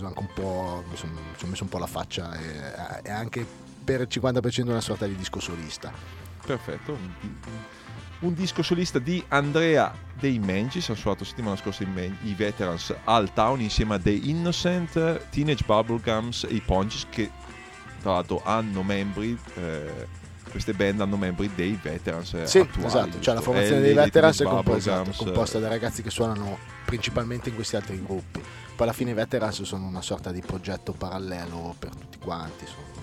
preso anche un po', mi sono, mi sono messo un po' la faccia e, e anche per il 50% una sorta di disco solista. Perfetto. Un disco solista di Andrea dei Mengis, hanno suonato settimana scorsa i, i Veterans al Town insieme a The Innocent, Teenage Bubblegums e i Ponges che tra l'altro hanno membri eh, queste band hanno membri dei veterans sì, attuali, esatto, cioè la formazione dei veterans è composta, esatto, composta da ragazzi che suonano principalmente in questi altri gruppi poi alla fine i veterans sono una sorta di progetto parallelo per tutti quanti sono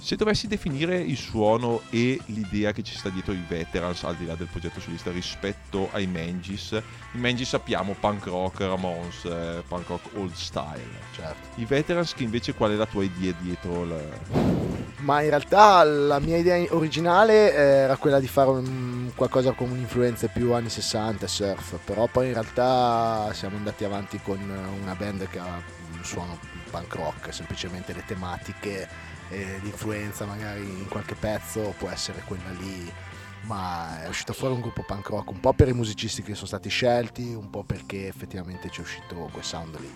se dovessi definire il suono e l'idea che ci sta dietro i veterans al di là del progetto solista rispetto ai Mangis, i Mangis sappiamo punk rock, Ramones, eh, punk rock old style. Certo. I veterans che invece qual è la tua idea dietro? La... Ma in realtà la mia idea originale era quella di fare un, qualcosa con un'influenza più anni 60 surf, però poi in realtà siamo andati avanti con una band che ha un suono punk rock, semplicemente le tematiche eh, di influenza magari in qualche pezzo può essere quella lì ma è uscito fuori un gruppo punk rock un po' per i musicisti che sono stati scelti un po' perché effettivamente c'è uscito quel sound lì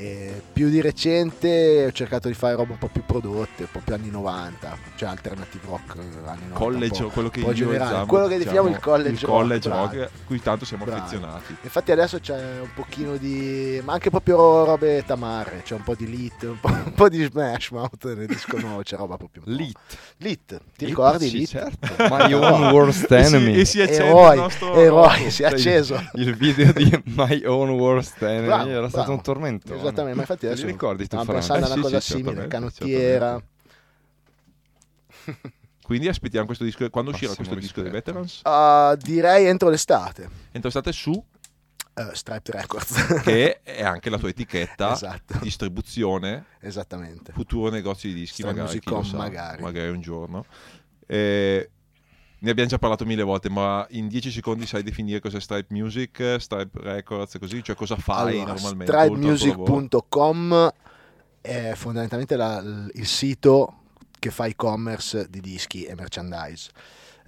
e più di recente ho cercato di fare roba un po' più prodotte, un po' più anni 90, cioè alternative rock anni 90. College, quello che, io generale, quello che definiamo il diciamo, college, il college rock, rock, cui tanto siamo bravi. affezionati. Infatti adesso c'è un pochino di... ma anche proprio robe tamarre, c'è un po' di lit, un po', un po di smash mouth nel disco nuovo, c'è roba proprio... Lit. Lit, ti ricordi Sì, Lit? certo. My Own Worst Enemy. E si, e si Eroi, il nostro... eroi, si è acceso. Il video di My Own Worst Enemy Bravo, era stato bravo. un tormento. Esattamente, ma infatti adesso li ricordi tu, Frank? pensando a Eh, una sì, cosa sì, simile, canottiera. Quindi aspettiamo questo disco. Quando uscirà questo disco dei. Veterans? Ah, direi entro l'estate. Entro state su, Eh, Striped Records. che è anche la tua etichetta, Esatto. distribuzione, Esattamente. futuro negozio di dischi, Star magari, Musicom, sa, magari. un giorno. Eh, ne abbiamo già parlato mille volte, ma in 10 secondi sai definire cos'è Stripe Music, Stripe Records, così? Cioè cosa fai Allora, normalmente? stripemusic.com è fondamentalmente la- il sito che fa e-commerce di dischi e merchandise.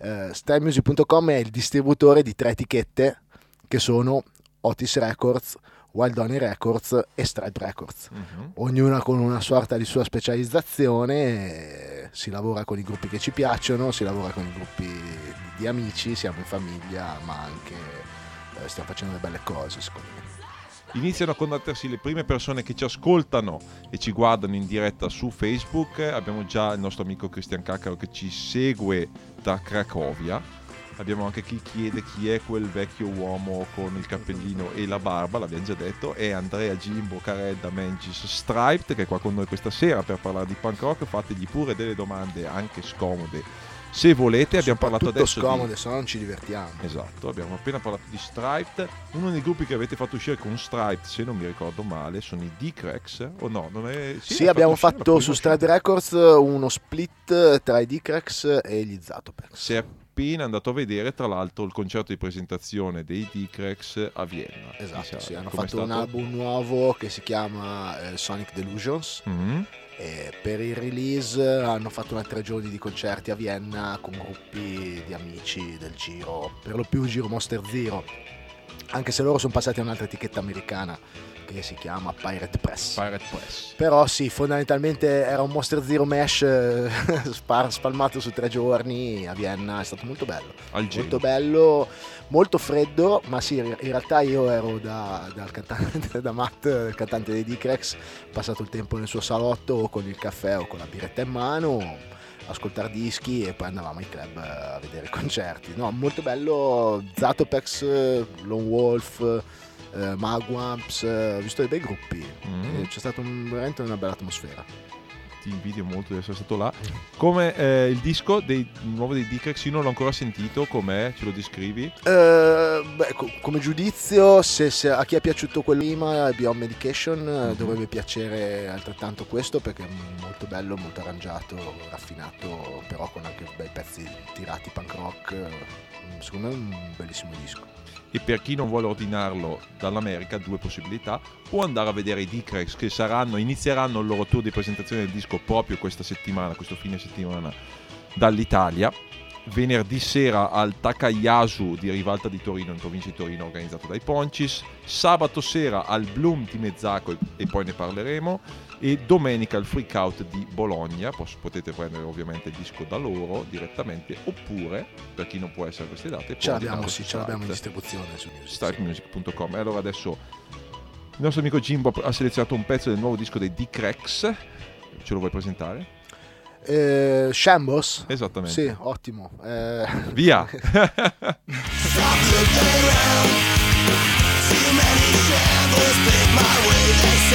Eh, stripemusic.com è il distributore di tre etichette che sono Otis Records, Wild Honey Records e Stripe Records. Mhm. Ognuna con una sorta di sua specializzazione, si lavora con i gruppi che ci piacciono, si lavora con i gruppi di, di amici, siamo in famiglia, ma anche eh, stiamo facendo delle belle cose secondo me. Iniziano a contattarsi le prime persone che ci ascoltano e ci guardano in diretta su Facebook. Abbiamo già il nostro amico Cristian Caccaro che ci segue da Cracovia. Abbiamo anche chi chiede chi è quel vecchio uomo con il cappellino e la barba, l'abbiamo già detto, è Andrea Gimbo Caredda Mengis Striped che è qua con noi questa sera per parlare di punk rock. Fategli pure delle domande anche scomode se volete. Abbiamo parlato adesso di... scomode, se no non ci divertiamo. Esatto, abbiamo appena parlato di Striped. Uno dei gruppi che avete fatto uscire con Striped, se non mi ricordo male, sono i D-Cracks. O no? Non è... Sì, hai abbiamo fatto prima su. Stride Records uno split tra i D-Cracks e gli Zatopex. Si è andato a vedere, tra l'altro, il concerto di presentazione dei D-Cracks a Vienna. Esatto, sì, hanno Com'è fatto un stato? album nuovo che si chiama eh, Sonic Delusions Mhm. e per il release hanno fatto una tre giorni di concerti a Vienna con gruppi di amici del giro, per lo più giro Monster Zero, anche se loro sono passati a un'altra etichetta americana che si chiama Pirate Press. Pirate Press. Però sì, fondamentalmente era un Monster Zero Mesh eh, spar- spalmato su tre giorni a Vienna, è stato molto bello. Al. Molto bello, molto freddo, ma sì, in realtà io ero da, dal cantante, da Matt, il cantante dei D-Cracks, passato il tempo nel suo salotto o con il caffè o con la birretta in mano, ascoltare dischi e poi andavamo ai club a vedere concerti. No, molto bello, Zatopex, eh, Lone Wolf, eh, Magwamps, eh, ho visto dei bei gruppi. Eh, c'è stata un- veramente una bella atmosfera. Ti invidio molto di essere stato là. Come eh, il disco dei, nuovo dei D-Cracks, io non l'ho ancora sentito. Com'è? Ce lo descrivi? Eh, beh, co- come giudizio, se, se a chi è piaciuto quello prima, Beyond Medication, Mhm. dovrebbe piacere altrettanto questo perché è molto bello, molto arrangiato, raffinato, però con anche bei pezzi tirati punk rock. eh, Secondo me è un bellissimo disco. E per chi non vuole ordinarlo dall'America, due possibilità. Può andare a vedere i D-Cracks che saranno, inizieranno il loro tour di presentazione del disco proprio questa settimana, questo fine settimana, dall'Italia. venerdì sera al Takayasu di Rivalta di Torino in provincia di Torino organizzato dai Poncis, sabato sera al Bloom di Mezzaco e poi ne parleremo e domenica al Freak Out di Bologna, Pos- potete prendere ovviamente il disco da loro direttamente oppure per chi non può essere a queste date Ce l'abbiamo, sì, ce l'abbiamo in distribuzione su Music. stripemusic.com e allora adesso il nostro amico Jimbo ha selezionato un pezzo del nuovo disco dei D-Crex ce lo vuoi presentare? Eh, Shambos? Esattamente. Sì, ottimo. Eh, Via!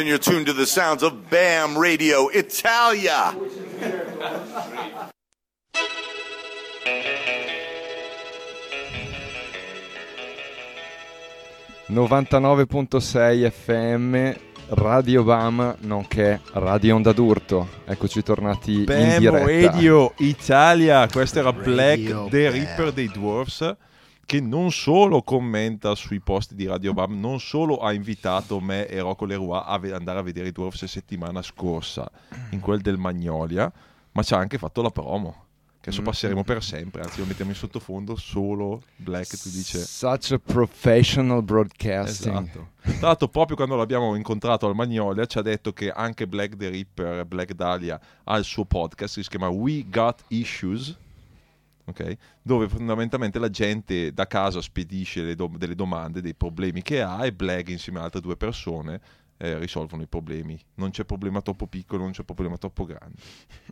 and you're tuned to the sounds of BAM Radio Italia. FM 99.6 FM Radio Bam nonché Radio Onda d'Urto. Eccoci tornati in Bam diretta. Radio Italia, questo era Radio Black the Bam. Ripper dei Dwarfs che non solo commenta sui posti di Radio Bam, non solo ha invitato me e Rocco Leroy a ve- andare a vedere i Dwarfs settimana scorsa in quel del Magnolia, ma ci ha anche fatto la promo. Che adesso Mm. passeremo per sempre, anzi lo mettiamo in sottofondo solo Black tu dice Such a professional broadcasting. Esatto. Tra l'altro, proprio quando l'abbiamo incontrato al Magnolia, ci ha detto che anche Black the Ripper, Black Dahlia, ha il suo podcast che si chiama We Got Issues. Ok? Dove fondamentalmente la gente da casa spedisce do- delle domande, dei problemi che ha e Black insieme ad altre due persone eh, risolvono i problemi. Non c'è problema troppo piccolo, non c'è problema troppo grande.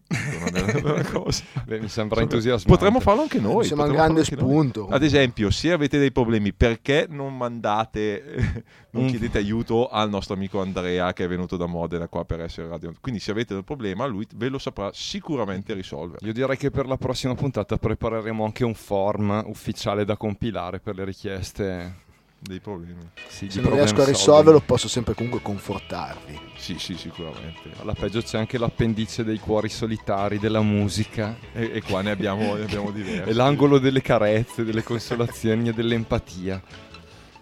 Beh, mi sembra entusiasmante. Potremmo farlo anche noi. Sembra un grande spunto. Ad esempio, se avete dei problemi, perché non mandate, non Mm. chiedete aiuto al nostro amico Andrea che è venuto da Modena qua per essere radio? Quindi, se avete del problema, lui ve lo saprà sicuramente risolvere. Io direi che per la prossima puntata prepareremo anche un form ufficiale da compilare per le richieste. Dei problemi. sì, Se non riesco a risolverlo posso sempre comunque confortarvi. Sì, sì, sicuramente. Alla peggio c'è anche l'appendice dei cuori solitari, della musica, E, e qua ne abbiamo, ne abbiamo diversi. e l'angolo delle carezze, delle consolazioni e dell'empatia.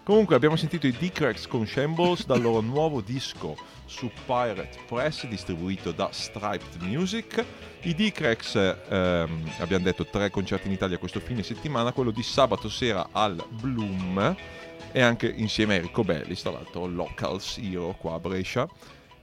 Comunque abbiamo sentito i D-Cracks con Shambles dal loro nuovo disco su Pirate Press distribuito da Striped Music. I D-Cracks ehm, abbiamo detto tre concerti in Italia questo fine settimana, quello di sabato sera al Bloom e anche insieme a Enrico Bellis, tra l'altro local hero qua a Brescia.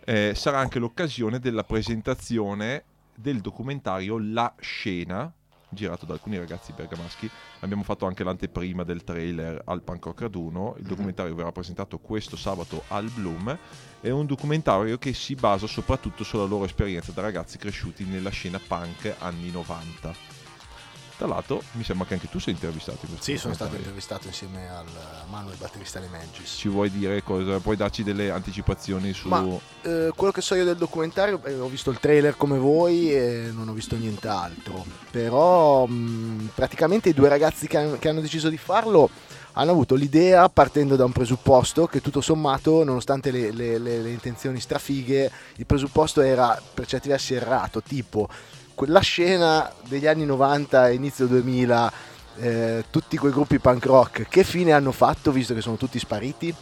Eh, sarà anche l'occasione della presentazione del documentario La Scena, girato da alcuni ragazzi bergamaschi. Abbiamo fatto anche l'anteprima del trailer al Punk Raduno. Il documentario verrà presentato questo sabato al Bloom. È un documentario che si basa soprattutto sulla loro esperienza da ragazzi cresciuti nella scena punk anni 90. Tra l'altro, mi sembra che anche tu sei intervistato in Sì, sono stato intervistato insieme al Manuel batterista dei Magis. Ci vuoi dire cosa? Puoi darci delle anticipazioni su. Ma eh, quello che so io del documentario, eh, ho visto il trailer come voi e non ho visto nient'altro. Però mh, praticamente i due ragazzi che, han- che hanno deciso di farlo hanno avuto l'idea partendo da un presupposto che tutto sommato, nonostante le, le- le- le intenzioni strafighe, il presupposto era per certi versi errato, tipo quella scena degli anni 90 e inizio 2000, eh, tutti quei gruppi punk rock, che fine hanno fatto visto che sono tutti spariti?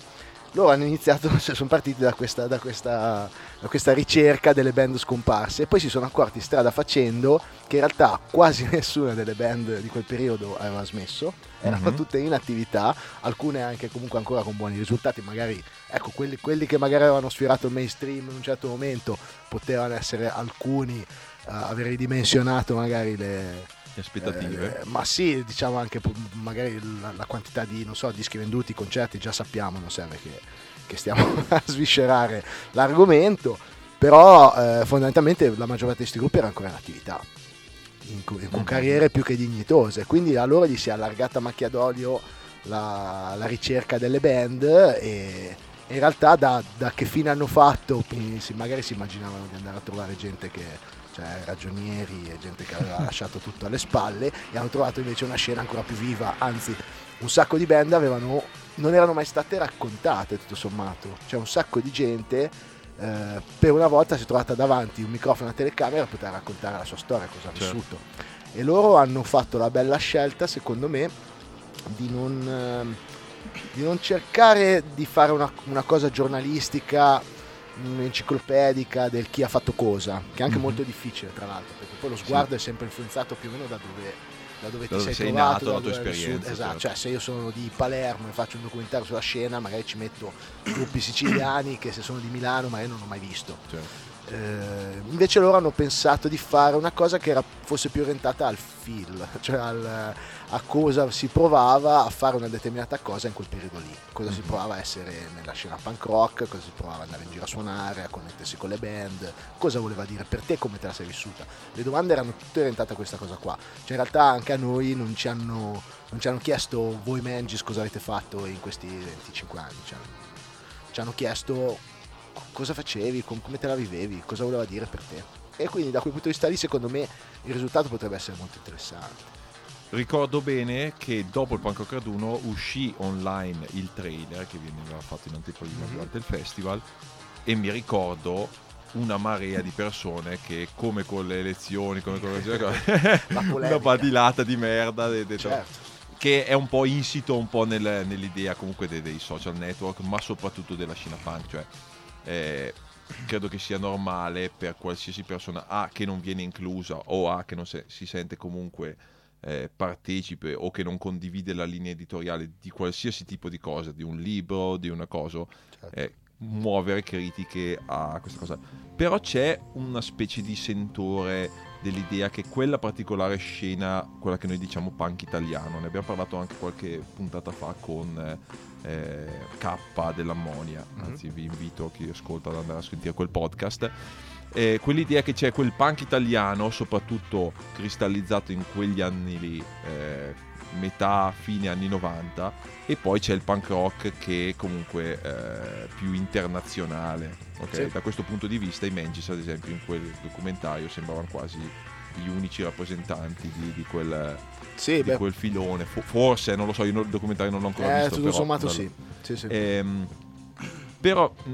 loro hanno iniziato, cioè sono partiti da questa, da, questa, da questa ricerca delle band scomparse e poi si sono accorti strada facendo che in realtà quasi nessuna delle band di quel periodo aveva smesso, erano Mhm. tutte in attività, alcune anche comunque ancora con buoni risultati, magari ecco quelli, quelli che magari avevano sfiorato il mainstream in un certo momento potevano essere alcuni, aver ridimensionato magari le, aspettative. eh, ma sì, diciamo anche magari la, la quantità di non so, dischi venduti, concerti, già sappiamo, non serve che, che stiamo a sviscerare l'argomento, però eh, fondamentalmente la maggior parte di questi gruppi era ancora in attività, in cu- con Mhm. carriere più che dignitose, quindi a loro gli si è allargata a macchia d'olio la, la ricerca delle band e in realtà da, da che fine hanno fatto, magari si immaginavano di andare a trovare gente che cioè ragionieri e gente che aveva lasciato tutto alle spalle e hanno trovato invece una scena ancora più viva, anzi un sacco di band avevano, non erano mai state raccontate tutto sommato, cioè un sacco di gente eh, per una volta si è trovata davanti un microfono e una telecamera per poter raccontare la sua storia, cosa ha Certo. vissuto. E loro hanno fatto la bella scelta secondo me di non, ehm, di non cercare di fare una, una cosa giornalistica un'enciclopedica del chi ha fatto cosa, che è anche Mhm. molto difficile tra l'altro, perché poi lo sguardo è sempre influenzato più o meno da dove, da dove ti sei, sei trovato, nato, da la tua esperienza, vissuto. Esatto, certo. cioè se io sono di Palermo e faccio un documentario sulla scena, magari ci metto gruppi siciliani che se sono di Milano magari non ho mai visto. Cioè, Eh, invece loro hanno pensato di fare una cosa che era, fosse più orientata al feel, cioè al- a cosa si provava a fare una determinata cosa in quel periodo lì, cosa si provava a essere nella scena punk rock, cosa si provava ad andare in giro a suonare, a connettersi con le band, cosa voleva dire per te, come te la sei vissuta. Le domande erano tutte orientate a questa cosa qua, cioè in realtà anche a noi non ci hanno, non ci hanno chiesto voi Mengis cosa avete fatto in questi 25 anni, cioè, ci hanno chiesto cosa facevi, com- come te la vivevi, cosa voleva dire per te. E quindi da quel punto di vista lì secondo me il risultato potrebbe essere molto interessante. Ricordo bene che dopo il Punk Rock Raduno uscì online il trailer che veniva fatto in anteprima Mhm. durante il festival e mi ricordo una marea di persone che come con le elezioni, come con le La una badilata di merda de- de- Certo. che è un po' insito un po' nel- nell'idea comunque dei, dei social network, ma soprattutto della scena punk, cioè eh, credo che sia normale per qualsiasi persona A che non viene inclusa o A che non se- si sente comunque eh, partecipe o che non condivide la linea editoriale di qualsiasi tipo di cosa, di un libro, di una cosa, certo. eh, muovere critiche a questa cosa. Però c'è una specie di sentore dell'idea che quella particolare scena, quella che noi diciamo punk italiano, ne abbiamo parlato anche qualche puntata fa con eh, K dell'ammonia, Mhm. anzi vi invito chi ascolta ad andare a sentire quel podcast. Eh, quell'idea che c'è quel punk italiano, soprattutto cristallizzato in quegli anni lì, eh, metà, fine anni 90, e poi c'è il punk rock che è comunque eh, più internazionale. ok? Sì. Da questo punto di vista i Mengis, ad esempio, in quel documentario sembravano quasi gli unici rappresentanti di, di quel, Sì, di quel filone. Fo- forse, non lo so, io il documentario non l'ho ancora eh, visto. tutto però, sommato dal- sì. sì, sì. Ehm, però mh,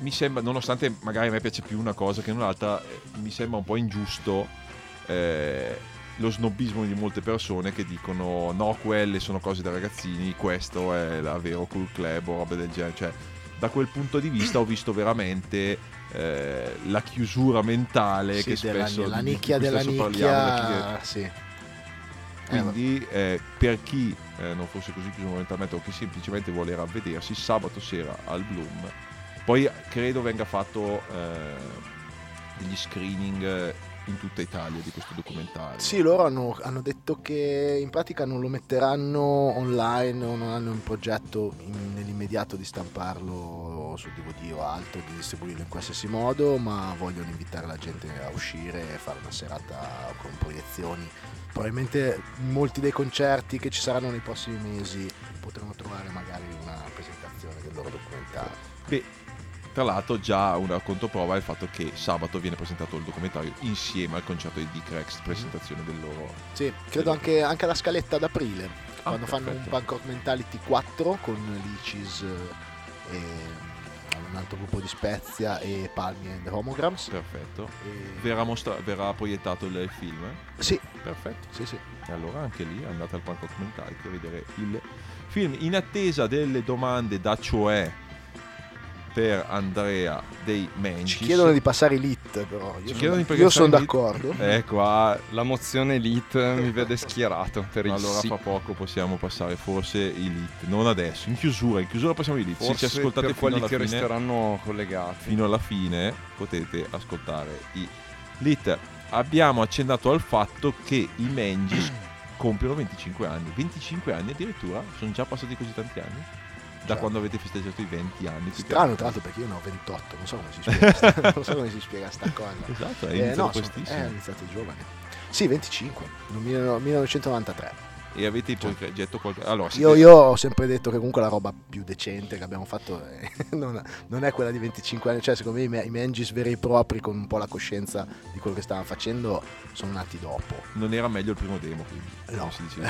mi sembra, nonostante magari a me piace più una cosa che un'altra, eh, mi sembra un po' ingiusto eh, lo snobismo di molte persone che dicono no, quelle sono cose da ragazzini, questo è la vero cool club o roba del genere. Cioè, da quel punto di vista ho visto veramente eh, la chiusura mentale Sì, che spesso la nicchia della spesso parliamo, chi- nicchia, sì. Eh, quindi eh, per chi eh, non fosse così chiuso mentalmente o che semplicemente vuole ravvedersi, sabato sera al Bloom. Poi credo venga fatto eh, degli screening eh, in tutta Italia di questo documentario. Sì, loro hanno, hanno detto che in pratica non lo metteranno online o non hanno in progetto in- nell'immediato di stamparlo su DVD o altro, di distribuirlo in qualsiasi modo, ma vogliono invitare la gente a uscire e fare una serata con proiezioni. Probabilmente molti dei concerti che ci saranno nei prossimi mesi potremo trovare magari una tra l'altro già una controprova è il fatto che sabato viene presentato il documentario insieme al concerto di Dick Rex, presentazione del loro... Sì, credo anche, anche alla scaletta ad aprile, Ah, quando fanno un perfetto. Bangkok Mentality 4 con Licis e un altro gruppo di Spezia e Palmi and Homograms. Perfetto. E- Verrà, mostra- verrà proiettato il film? Sì, Perfetto. sì, sì. E allora anche lì andate al Bangkok Mentality a vedere il film. In attesa delle domande da cioè per Andrea dei Mengis. Ci chiedono di passare l'it, però. Io Ci sono, di io sono d'accordo. Eh, qua La mozione elite mi vede schierato per il allora sì. fra poco possiamo passare forse i lit, non adesso, in chiusura, in chiusura passiamo i lit. Se ci ascoltate per quelli che fine, resteranno collegati. fino alla fine potete ascoltare i lit. Abbiamo accennato al fatto che i Mengis compiono 25 anni, 25 anni addirittura, sono già passati così tanti anni? Da quando avete festeggiato i 20 anni? Strano, tra l'altro, perché io ne ho 28, non so come si spiega, sta- non so come si spiega sta cosa. Esatto, è Eh, iniziato no, sono- eh, è iniziato giovane. Sì, 25, nel 1993. E avete il progetto qualche... Allora, Io, io ho sempre detto che comunque la roba più decente che abbiamo fatto è- non, non è quella di 25 anni, cioè secondo me i, me- i Mengis veri e propri con un po' la coscienza di quello che stavano facendo sono nati dopo. non era meglio il primo demo, quindi, No. si diceva.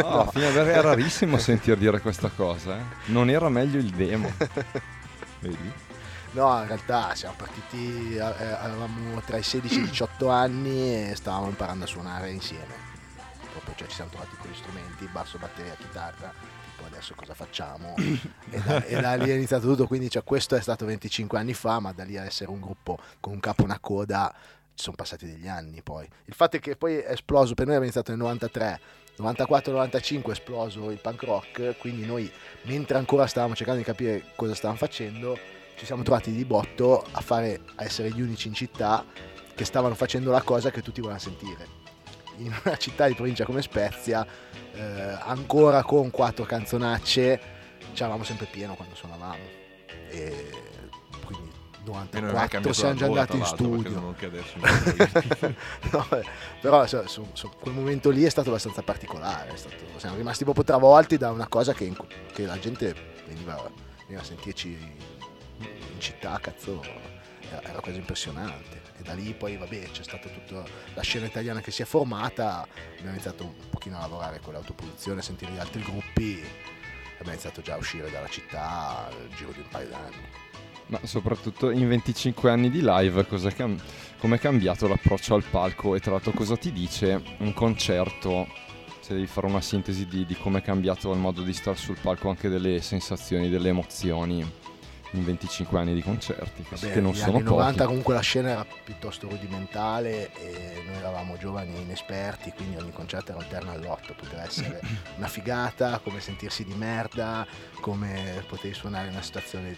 No, fine è rarissimo sentir dire questa cosa. eh. Non era meglio il demo. Vedi? No, in realtà siamo partiti, eh, avevamo tra i 16 e i 18 anni e stavamo imparando a suonare insieme. Cioè ci siamo trovati con gli strumenti, basso, batteria, chitarra, tipo adesso cosa facciamo? e, da, e da lì è iniziato tutto, quindi cioè, questo è stato 25 anni fa, ma da lì a essere un gruppo con un capo e una coda ci sono passati degli anni poi. Il fatto è che poi è esploso, per noi è iniziato nel 93, 94-95 è esploso il punk rock, quindi noi mentre ancora stavamo cercando di capire cosa stavamo facendo, ci siamo trovati di botto a, fare, a essere gli unici in città che stavano facendo la cosa che tutti volevano sentire. In una città di provincia come Spezia, eh, ancora con quattro canzonacce, c'eravamo sempre pieno quando suonavamo. E quindi E non è mai 94 cambiato siamo già andati in studio. Non No, beh, però so- so- so- quel momento lì è stato abbastanza particolare. stato- siamo rimasti proprio travolti da una cosa che, che la gente veniva, veniva a sentirci in città, cazzo, era, era quasi impressionante. E da lì poi, vabbè, c'è stata tutta la scena italiana che si è formata, abbiamo iniziato un pochino a lavorare con l'autoproduzione, a sentire gli altri gruppi, abbiamo iniziato già a uscire dalla città al giro di un paio d'anni. Ma soprattutto in 25 anni di live, cam- com'è cambiato l'approccio al palco? E tra l'altro cosa ti dice un concerto? Se devi fare una sintesi di, di come è cambiato il modo di stare sul palco, anche delle sensazioni, delle emozioni in 25 anni di concerti, che, Vabbè, che non sono anni 90 pochi. comunque la scena era piuttosto rudimentale e noi eravamo giovani inesperti, quindi ogni concerto era un terno all'otto, poteva essere una figata, come sentirsi di merda, come potevi suonare in una situazione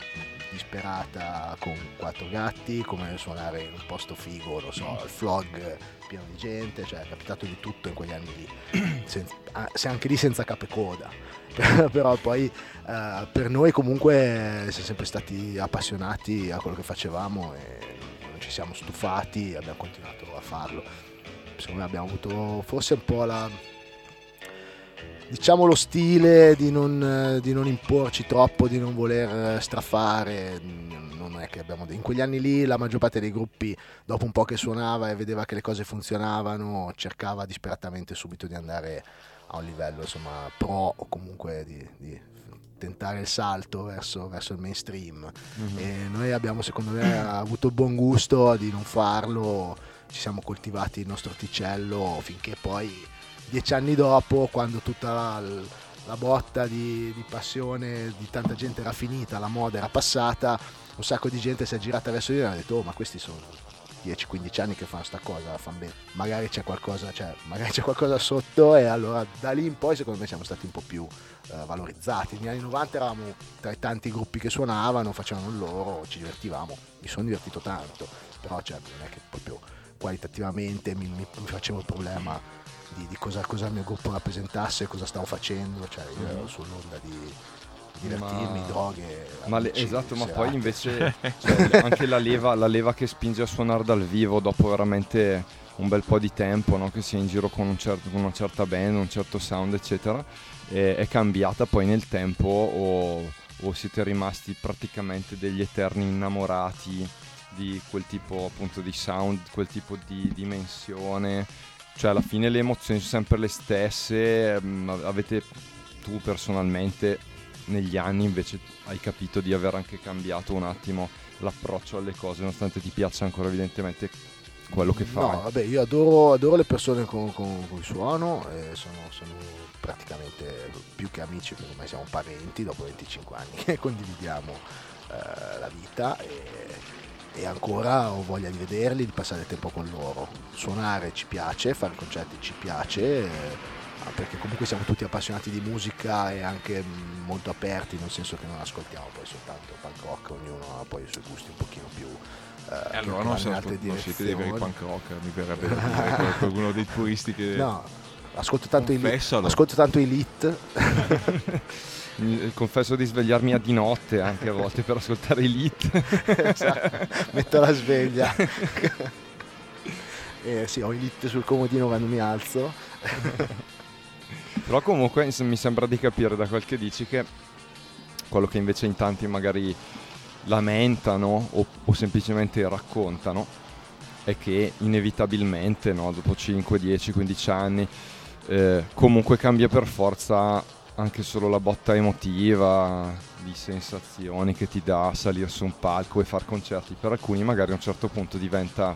disperata con quattro gatti, come suonare in un posto figo, non so, al flog pieno di gente, cioè è capitato di tutto in quegli anni lì, se anche lì senza capo e coda. però poi eh, per noi comunque siamo sempre stati appassionati a quello che facevamo e non ci siamo stufati e abbiamo continuato a farlo. Secondo me abbiamo avuto forse un po' la diciamo lo stile di non, eh, di non imporci troppo, di non voler eh, strafare. Non è che abbiamo in quegli anni lì la maggior parte dei gruppi dopo un po' che suonava e vedeva che le cose funzionavano, cercava disperatamente subito di andare a un livello insomma pro o comunque di, di tentare il salto verso, verso il mainstream Mhm. e noi abbiamo secondo me avuto il buon gusto di non farlo ci siamo coltivati il nostro orticello finché poi dieci anni dopo quando tutta la, la botta di, di passione di tanta gente era finita la moda era passata un sacco di gente si è girata verso di noi e ha detto oh ma questi sono 10-15 anni che fanno sta cosa, fanno bene. Magari c'è qualcosa, cioè, magari c'è qualcosa sotto e allora da lì in poi secondo me siamo stati un po' più eh, valorizzati. Negli anni 90 eravamo tra i tanti gruppi che suonavano, facevano loro, ci divertivamo. Mi sono divertito tanto, però cioè, non è che proprio qualitativamente mi, mi- mi facevo il problema di, di cosa, cosa il mio gruppo rappresentasse, cosa stavo facendo, cioè io ero sull'onda di divertirmi, Ma- droghe. Ma le- esatto, ma serate. poi invece cioè, anche la leva, la leva che spinge a suonare dal vivo dopo veramente un bel po' di tempo, no? che si è in giro con, un certo- con una certa band, un certo sound, eccetera, è, è cambiata poi nel tempo o, o siete rimasti praticamente degli eterni innamorati di quel tipo appunto di sound, quel tipo di dimensione? Cioè alla fine le emozioni sono sempre le stesse, mm, avete tu personalmente negli anni invece hai capito di aver anche cambiato un attimo l'approccio alle cose, nonostante ti piaccia ancora evidentemente quello che fai. No, vabbè, io adoro, adoro le persone con, con cui suono, e sono, sono praticamente più che amici, perché ormai siamo parenti dopo 25 anni che condividiamo eh, la vita e, e ancora ho voglia di vederli, di passare tempo con loro. Suonare ci piace, fare concerti ci piace, eh, perché comunque siamo tutti appassionati di musica e anche mh, molto aperti, nel senso che non ascoltiamo poi soltanto punk rock, ognuno ha poi i suoi gusti un pochino più... eh, allora non, altre non siete dei veri punk rocker, mi verrebbe da dire qual- qualcuno dei puristi che... No, ascolto tanto, i Confessalo. ascolto tanto Elite. Confesso di svegliarmi a di notte anche a volte per ascoltare Elite. Esatto, metto la sveglia. Eh, sì, ho Elite sul comodino quando mi alzo. Però comunque mi sembra di capire da quel che dici che quello che invece in tanti magari lamentano o, o semplicemente raccontano è che inevitabilmente no, dopo 5, 10, 15 anni eh, comunque cambia per forza anche solo la botta emotiva di sensazioni che ti dà salire su un palco e far concerti. Per alcuni magari a un certo punto diventa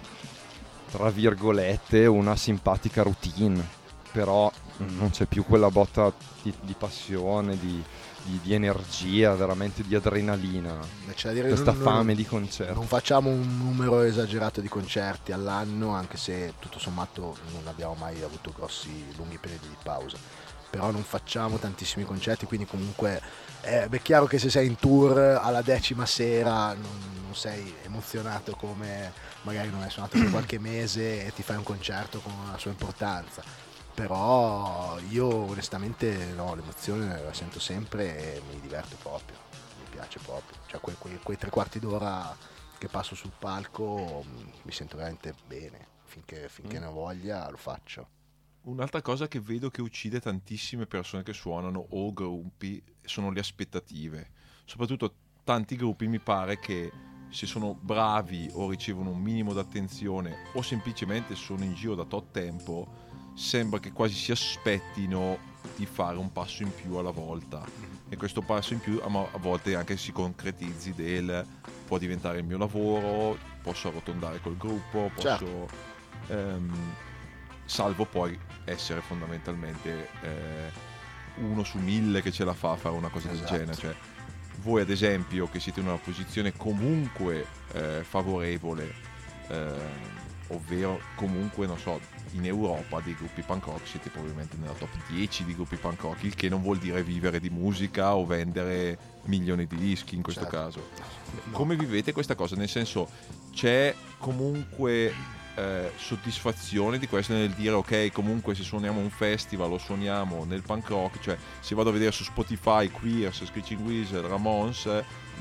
tra virgolette una simpatica routine, però non c'è più quella botta di, di passione, di, di- di energia, veramente di adrenalina, C'è da dire, questa non- fame non- di concerti. Non facciamo un numero esagerato di concerti all'anno, anche se tutto sommato non abbiamo mai avuto grossi lunghi periodi di pausa. Però non facciamo tantissimi concerti, quindi comunque eh, è chiaro che se sei in tour alla decima sera non, non sei emozionato come magari non hai suonato per qualche mese e ti fai un concerto con una sua importanza. Però io onestamente no, l'emozione la sento sempre e mi diverto proprio, mi piace proprio. Cioè quei, quei- quei tre quarti d'ora che passo sul palco mh, mi sento veramente bene, finché, finché Mm. ne ho voglia lo faccio. Un'altra cosa che vedo che uccide tantissime persone che suonano o gruppi sono le aspettative. Soprattutto tanti gruppi mi pare che se sono bravi o ricevono un minimo d'attenzione o semplicemente sono in giro da tot tempo, sembra che quasi si aspettino di fare un passo in più alla volta. E questo passo in più a volte anche si concretizzi del può diventare il mio lavoro, posso arrotondare col gruppo, posso... Certo. ehm, salvo poi essere fondamentalmente eh, uno su mille che ce la fa a fare una cosa Esatto. del genere. Cioè, voi ad esempio che siete in una posizione comunque eh, favorevole, eh, ovvero comunque, non so, in Europa dei gruppi punk rock siete probabilmente nella top 10 di gruppi punk rock, il che non vuol dire vivere di musica o vendere milioni di dischi in questo Certo. caso. No. Come vivete questa cosa? Nel senso, c'è comunque eh, soddisfazione di questo nel dire ok, comunque se suoniamo un festival o suoniamo nel punk rock, cioè se vado a vedere su Spotify, Queers, Screeching Weasel, Ramones,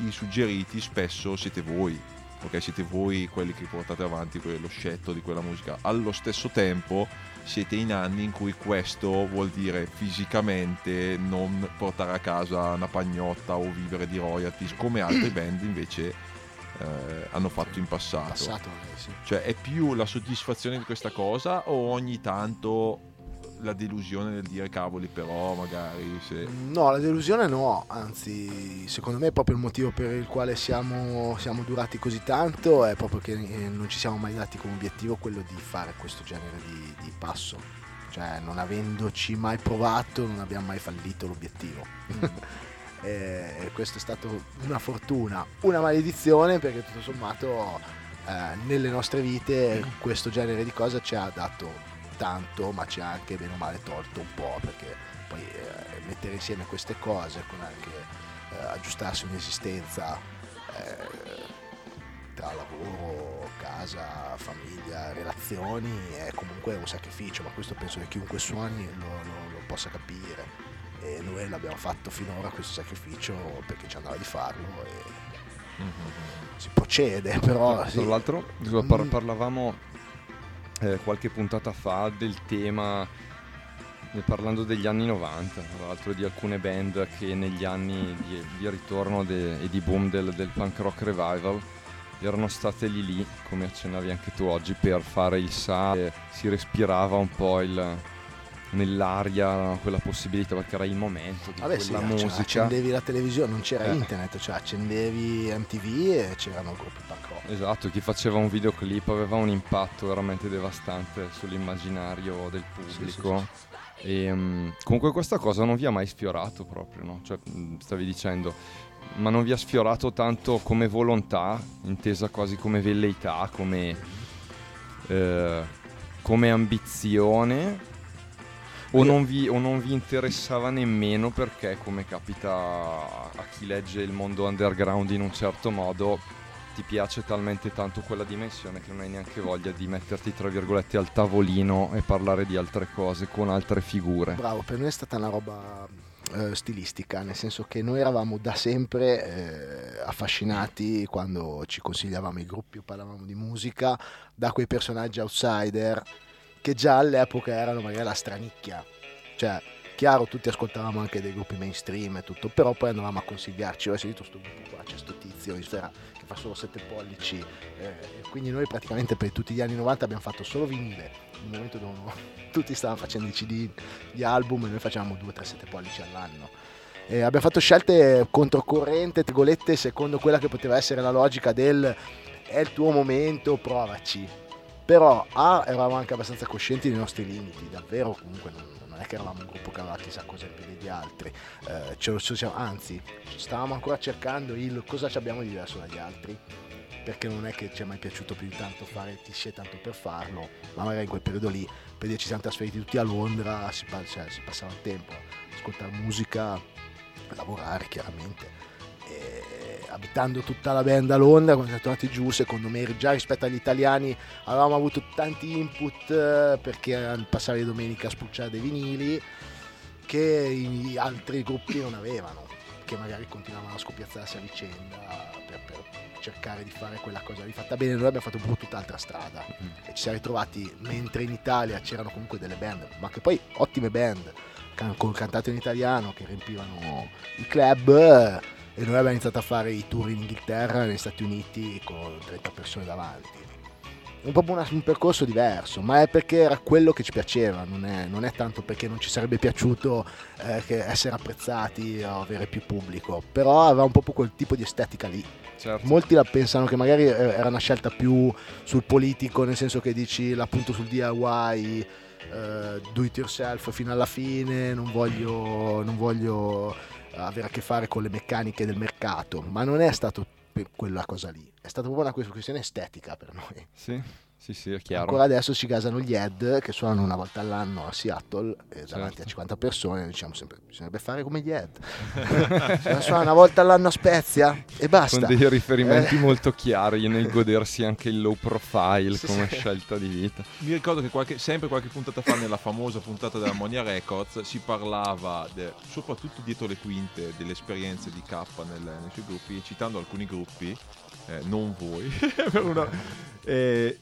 i suggeriti spesso siete voi. Ok, siete voi quelli che portate avanti lo scetto di quella musica. Allo stesso tempo siete in anni in cui questo vuol dire fisicamente non portare a casa una pagnotta o vivere di royalties come altre band invece eh, hanno fatto in passato. passato magari, sì. Cioè è più la soddisfazione di questa cosa o ogni tanto la delusione nel dire cavoli però magari se... No, la delusione no, anzi secondo me è proprio il motivo per il quale siamo, siamo durati così tanto è proprio che eh, non ci siamo mai dati come obiettivo quello di fare questo genere di, di passo. Cioè non avendoci mai provato non abbiamo mai fallito l'obiettivo. e e questo è stato una fortuna, una maledizione perché tutto sommato eh, nelle nostre vite questo genere di cosa ci ha dato tanto ma ci ha anche bene o male tolto un po' perché poi eh, mettere insieme queste cose con anche eh, aggiustarsi un'esistenza eh, tra lavoro, casa, famiglia, relazioni è comunque un sacrificio ma questo penso che chiunque suoni lo, lo- lo possa capire e noi l'abbiamo fatto finora questo sacrificio perché ci andava di farlo e si procede però Tra sì. l'altro, Mm. parlavamo eh, qualche puntata fa del tema, eh, parlando degli anni 90, tra l'altro di alcune band che negli anni di, di ritorno de- e di boom del, del punk rock revival erano state lì lì, come accennavi anche tu oggi, per fare il sa, si respirava un po' il- nell'aria quella possibilità perché era il momento di Vabbè sì, quella cioè, musica. accendevi la televisione, non c'era Eh. internet, cioè accendevi MTV e c'erano gruppi. Esatto, chi faceva un videoclip aveva un impatto veramente devastante sull'immaginario del pubblico. E, mm, comunque questa cosa non vi ha mai sfiorato proprio, no? Cioè, mm, stavi dicendo, ma non vi ha sfiorato tanto come volontà, intesa quasi come velleità, come, eh, come ambizione, o non, vi, o non vi interessava nemmeno perché, come capita a chi legge il mondo underground in un certo modo, ti piace talmente tanto quella dimensione che non hai neanche voglia di metterti, tra virgolette, al tavolino e parlare di altre cose con altre figure. Bravo, per noi è stata una roba eh, stilistica, nel senso che noi eravamo da sempre eh, affascinati quando ci consigliavamo i gruppi o parlavamo di musica da quei personaggi outsider che già all'epoca erano magari la stranicchia. Cioè, chiaro, tutti ascoltavamo anche dei gruppi mainstream e tutto, però poi andavamo a consigliarci, ho sentito sto gruppo qua, c'è sto tizio che fa solo 7 pollici, eh, quindi noi praticamente per tutti gli anni 90 abbiamo fatto solo vinile, nel momento dove tutti stavano facendo i CD, gli album e noi facevamo 2-3 7 pollici all'anno. E abbiamo fatto scelte controcorrente, trigolette, secondo quella che poteva essere la logica del è il tuo momento, provaci. Però A, eravamo anche abbastanza coscienti dei nostri limiti, davvero comunque non, non è che eravamo un gruppo che aveva chissà cosa in piedi di altri, Eh, ce lo- siamo- anzi stavamo ancora cercando il cosa ci abbiamo di diverso dagli altri, perché non è che ci è mai piaciuto più di tanto fare il cliché tanto per farlo, ma magari in quel periodo lì, per dire ci siamo trasferiti tutti a Londra, si, cioè, si passava il tempo ascoltare musica, lavorare chiaramente. E abitando tutta la band a Londra, quando siamo tornati giù, secondo me già rispetto agli italiani avevamo avuto tanti input eh, perché passare le domeniche a spulciare dei vinili che i altri gruppi non avevano, che magari continuavano a scoppiazzarsi a vicenda per, per cercare di fare quella cosa lì fatta bene. Noi abbiamo fatto proprio tutt'altra strada e ci siamo ritrovati mentre in Italia c'erano comunque delle band, ma che poi ottime band can- con cantate in italiano che riempivano i club. E noi abbiamo iniziato a fare i tour in Inghilterra negli Stati Uniti con 30 persone davanti. Un po' una- un percorso diverso, ma è perché era quello che ci piaceva, non è, non è tanto perché non ci sarebbe piaciuto eh, essere apprezzati o avere più pubblico, però aveva un po' quel tipo di estetica lì. Certo. Molti la pensano che magari era una scelta più sul politico, nel senso che dici l'appunto sul DIY, eh, do it yourself fino alla fine, non voglio, non voglio avere a che fare con le meccaniche del mercato, ma non è stato quella cosa lì, è stata proprio una questione estetica per noi. Sì, sì, sì, è chiaro. Ancora adesso ci gasano gli Ed che suonano una volta all'anno a Seattle davanti Certo. a 50 persone diciamo sempre bisognerebbe fare come gli Ed. Cioè, suona una volta all'anno a Spezia e basta. Con dei riferimenti Eh. molto chiari nel godersi anche il low profile Sì, come sì. scelta di vita. Mi ricordo che qualche- sempre qualche puntata fa, nella famosa puntata della Monia Records, si parlava de- soprattutto dietro le quinte delle esperienze di K nel- nei suoi gruppi, citando alcuni gruppi, eh, non voi, per una- eh,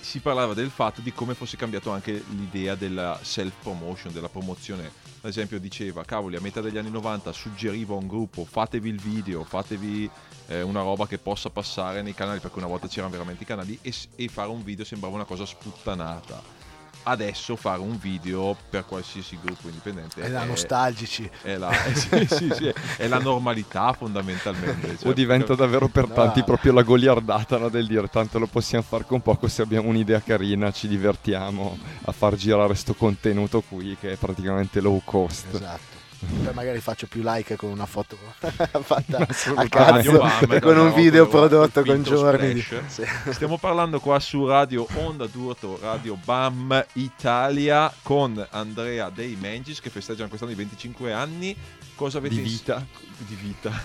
si parlava del fatto di come fosse cambiato anche l'idea della self-promotion, della promozione. Ad esempio diceva, cavoli, a metà degli anni 90 suggeriva a un gruppo, fatevi il video, fatevi eh, una roba che possa passare nei canali, perché una volta c'erano veramente i canali, e, e fare un video sembrava una cosa sputtanata. Adesso fare un video per qualsiasi gruppo indipendente È da nostalgici. è la, eh, sì, sì, sì, è la normalità fondamentalmente. cioè, o diventa davvero per No. tanti proprio la goliardata no, del dire tanto lo possiamo fare con poco se abbiamo un'idea carina ci divertiamo a far girare sto contenuto qui che è praticamente low cost. Esatto. Poi magari faccio più like con una foto fatta a cazzo Bam, con un video prodotto con giorni. Sì. Stiamo parlando qua su Radio Onda d'Urto, Radio BAM Italia con Andrea dei Mengis che festeggiano quest'anno i 25 anni. Cosa avete Di in- vita. di vita.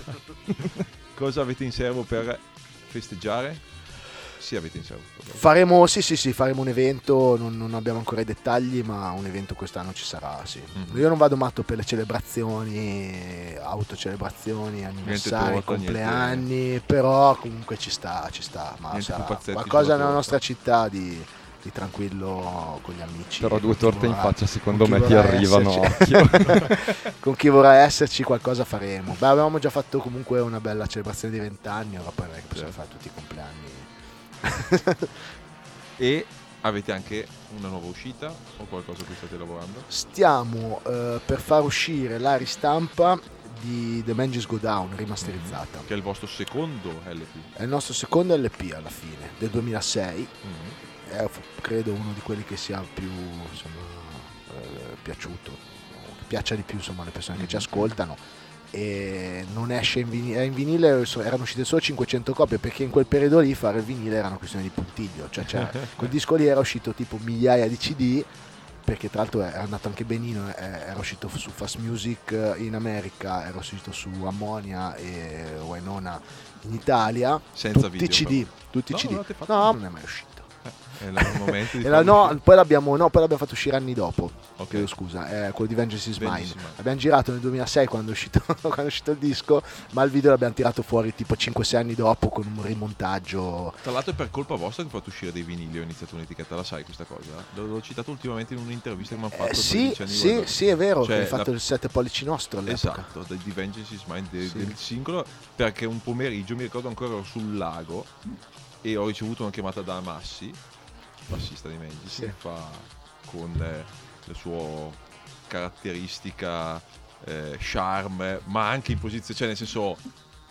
Cosa avete in serbo per festeggiare? Sì, avete in serbo. Faremo, sì, sì, sì, faremo un evento, non, non abbiamo ancora i dettagli, ma un evento quest'anno ci sarà, sì. Mhm. Io non vado matto per le celebrazioni, autocelebrazioni, anniversari, niente- compleanni, però comunque ci sta, ci sta, ma Niente sarà qualcosa nella nostra città di, di tranquillo con gli amici. Però due torte in faccia secondo me ti arrivano con chi vorrà esserci qualcosa faremo. Beh, avevamo già fatto comunque una bella celebrazione di vent'anni, ora poi non è che possiamo Certo. fare tutti i compleanni. E avete anche una nuova uscita o qualcosa a cui state lavorando? Stiamo eh, per far uscire la ristampa di The Manges Go Down rimasterizzata. Che è il vostro secondo LP. È il nostro secondo LP alla fine, del 2006. Mhm. È f- credo uno di quelli che sia più insomma, eh, piaciuto, che piaccia di più insomma, alle persone che ci ascoltano. E non esce in vinile, in vinile erano uscite solo 500 copie perché in quel periodo lì fare il vinile era una questione di puntiglio, cioè, cioè quel disco lì era uscito tipo migliaia di CD perché tra l'altro era andato anche benino, eh, era uscito su Fast Music eh, in America, era uscito su Ammonia e Winona in Italia, Senza tutti video, CD, però. tutti No, CD. No, non è mai uscito. La- no, poi l'abbiamo, no, poi l'abbiamo fatto uscire anni dopo. Ok. Chiedo scusa, è quello di Vengeance is Mine. L'abbiamo girato nel 2006 quando è, uscito, quando è uscito il disco, ma il video l'abbiamo tirato fuori tipo 5-6 anni dopo con un rimontaggio. Tra l'altro è per colpa vostra che ho fatto uscire dei vinili, ho iniziato un'etichetta, la sai questa cosa? L'ho, citato ultimamente in un'intervista che mi hanno fatto Eh, sì, 13 anni sì, guarda. sì, è vero, Cioè, che hai fatto la- il 7 pollici nostro all'epoca. Esatto, di Vengeance is Mine de- Sì. del singolo, perché un pomeriggio mi ricordo ancora ero sul lago e ho ricevuto una chiamata da Massi, bassista di Mengi, Sì. fa con eh, la sua caratteristica eh, charme, ma anche in posizione, cioè nel senso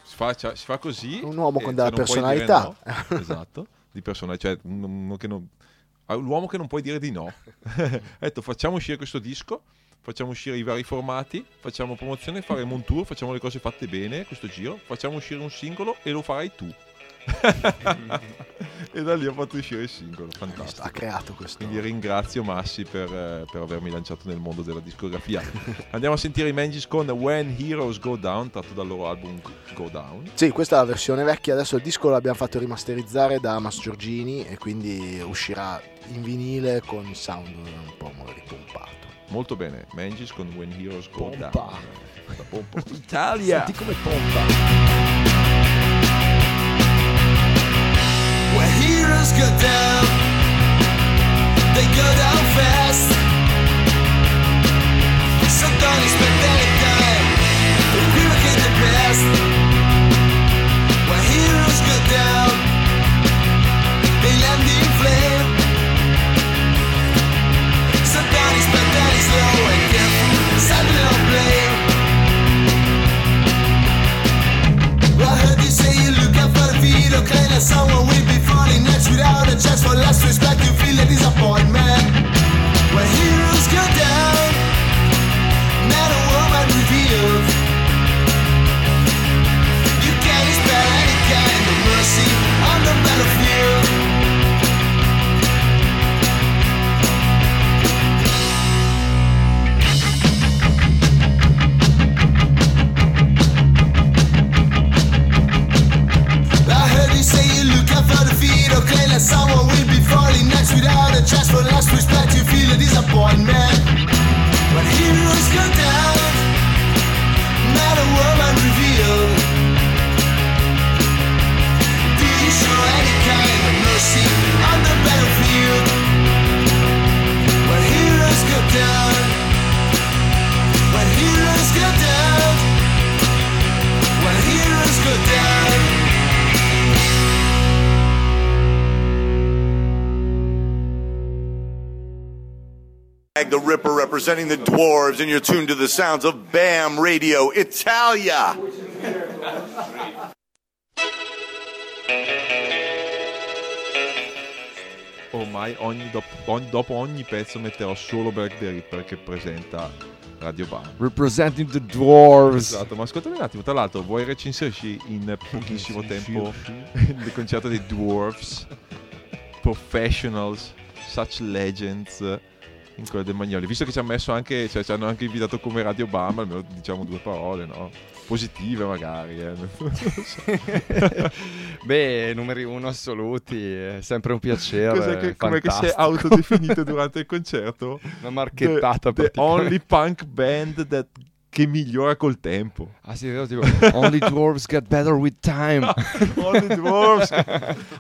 si fa, cioè, si fa così. Un uomo con della personalità. no. esatto, di personalità, cioè un- uno che non, l'uomo che non puoi dire di no. ha detto facciamo uscire questo disco, facciamo uscire i vari formati, facciamo promozione, faremo un tour, facciamo le cose fatte bene questo giro, facciamo uscire un singolo e lo farai tu. E da lì ho fatto uscire il singolo, fantastico. Ha creato questo. Quindi ringrazio Massi per, eh, per avermi lanciato nel mondo della discografia. Andiamo a sentire i Mangis con When Heroes Go Down, tratto dal loro album Go Down. Sì, questa è la versione vecchia, adesso il disco l'abbiamo fatto rimasterizzare da Mas Giorgini e quindi uscirà in vinile con il sound un po' ripompato. Molto bene, Mangis con When Heroes Go Pompa. Down. Pompa. Italia! Senti come pompa. Heroes go down, they go down fast. Time to equivocate the. Where heroes go down, they land in and careful, sudden or blame. Say you look out for the video, claim that someone will be falling next without a chance for last respect. You feel a disappointment when heroes go down, man or woman revealed. You can't expect any kind of mercy on the battlefield. A chance for last respect. You feel a disappointment when heroes go down, man or woman revealed. You show any kind of mercy the Ripper representing the dwarves, and you're tuned to the sounds of BAM Radio Italia. Ormai ogni dop- ogni- dopo ogni pezzo metterò solo Black the Ripper che presenta Radio Bar. Representing the dwarves. Esatto, ma ascoltami un attimo, tra l'altro vuoi recensirci in pochissimo tempo il concerto dei Dwarfs, Professionals, Such Legends in quello del Magnoli, visto che ci hanno messo anche, cioè ci hanno anche invitato come Radio Bam, almeno diciamo due parole, no? Positive magari, eh. Beh, numeri uno assoluti, è sempre un piacere. Che, com'è che si è autodefinito durante il concerto? Una marchettata the, the only punk band that- che migliora col tempo. Ah sì, vero, tipo Only dwarves get better with time. Only Dwarfs.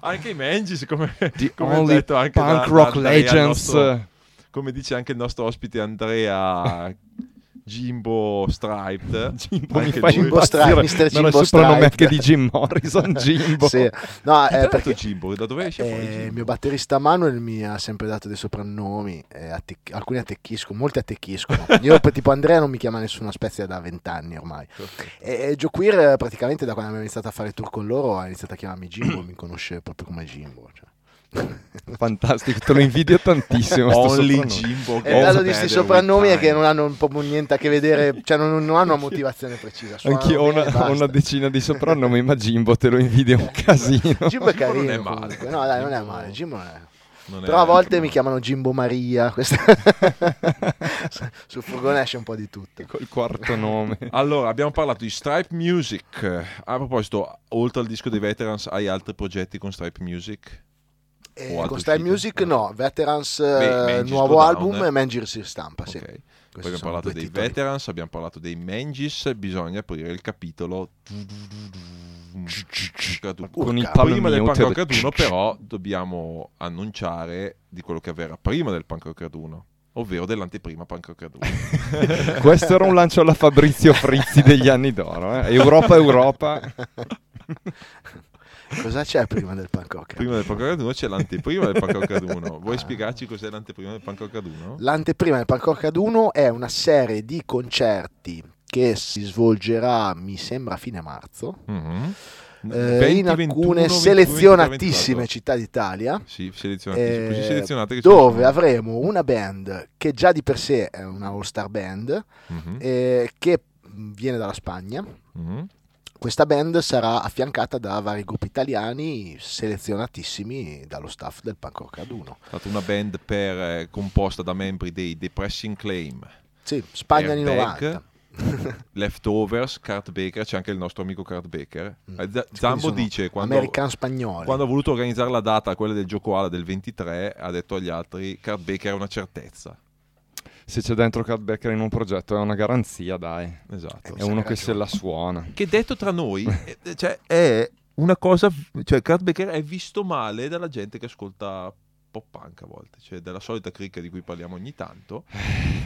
anche i Mangis, come, The come only detto anche punk da- da rock il legends. nostro- come dice anche il nostro ospite Andrea Jimbo Striped. Jimbo mi Anche fa lui. Jimbo impazzire. Stripe, Mr. Non è Jimbo il soprannome anche di Jim Morrison, Jimbo. Sì. No, eh, perché Jimbo? Da dove esce fuori eh, il Jimbo? mio batterista Manuel mi ha sempre dato dei soprannomi, eh, attec- alcuni attecchiscono, molti attecchiscono. Io per- tipo Andrea non mi chiama nessuna spezia da vent'anni ormai. E, e Joe Queer praticamente da quando abbiamo iniziato a fare tour con loro ha iniziato a chiamarmi Jimbo, mi conosce proprio come Jimbo. cioè. Fantastico, te lo invidio tantissimo. Only. Jimbo il bello di questi soprannomi è che non hanno proprio niente a che vedere, cioè non, non hanno una motivazione precisa. Anch'io ho una, una decina di soprannomi, ma Jimbo te lo invidio un casino. Jimbo è Jimbo non carino è male. comunque. No, dai, non è male. Jimbo non è. Non è- Però a volte mi chiamano Jimbo Maria. questa- Sul furgone esce un po' di tutto. Col quarto nome. Allora, abbiamo parlato di Stripe Music. A proposito, oltre al disco dei Veterans, hai altri progetti con Stripe Music? E altre con Style? Music no, Veterans Beh, eh, nuovo album eh. e Mangis si stampa, sì. Ok. Poi abbiamo parlato dei titoli. Veterans, abbiamo parlato dei Mangis, bisogna aprire il capitolo Con il prima del. Punk Rock Raduno però dobbiamo annunciare di quello che avverrà prima del Punk Rock Raduno ovvero dell'anteprima Punk Rock Raduno Questo era un lancio alla Fabrizio Frizzi degli anni d'oro. eh. Europa, Europa. Cosa c'è prima del rock? prima del Rock Raduno c'è l'anteprima del Punk Rock Raduno vuoi spiegarci cos'è l'anteprima del Rock Raduno? L'anteprima del Rock Raduno è una serie di concerti che si svolgerà, mi sembra, a fine marzo, Mhm. eh, 20, in 21, alcune 22, selezionatissime 24. città d'Italia. sì, eh, selezionate che dove avremo una band che già di per sé è una all-star band Mhm, eh, che viene dalla Spagna. mhm. Questa band sarà affiancata da vari gruppi italiani selezionatissimi dallo staff del Punk Rock Raduno. è stata una band per, eh, composta da membri dei Depressing Claim Sì, Spagna anni Airbag, 90. Leftovers, Kurt Baker, c'è anche il nostro amico Kurt Baker. Eh, Z- Zambo dice quando, American spagnoli. quando ha voluto organizzare la data, quella del gioco ala del 23, ha detto agli altri Kurt Baker è una certezza. Se c'è dentro Cat Becker in un progetto è una garanzia, dai. Esatto. Eh, È uno ragione. che se la suona. Che detto tra noi, eh, cioè, è una cosa, cioè Kurt Baker è visto male dalla gente che ascolta pop punk a volte, cioè della solita cricca di cui parliamo ogni tanto.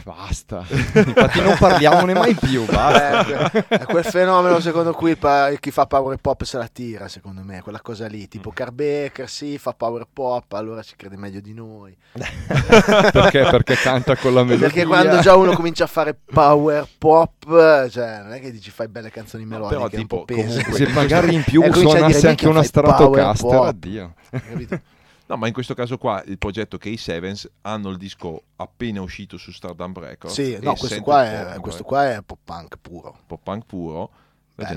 Basta. Infatti non parliamone mai più, basta. Eh, è quel fenomeno secondo cui pa- chi fa power pop se la tira, secondo me, quella cosa lì, Mm. tipo Carbecker, sì, fa power pop, allora ci crede meglio di noi. Perché? Perché canta con la melodia. Perché quando già uno comincia a fare power pop, cioè non è che dici fai belle canzoni No, melodiche, però, un tipo, po' pese. comunque- Se magari in più suonasse anche "Minchia, una Stratocaster, pop". addio. Capito? No, ma in questo caso qua il progetto K7 hanno il disco appena uscito su Stardom Records. Sì, no, questo qua, è, questo qua è pop punk puro. pop punk puro.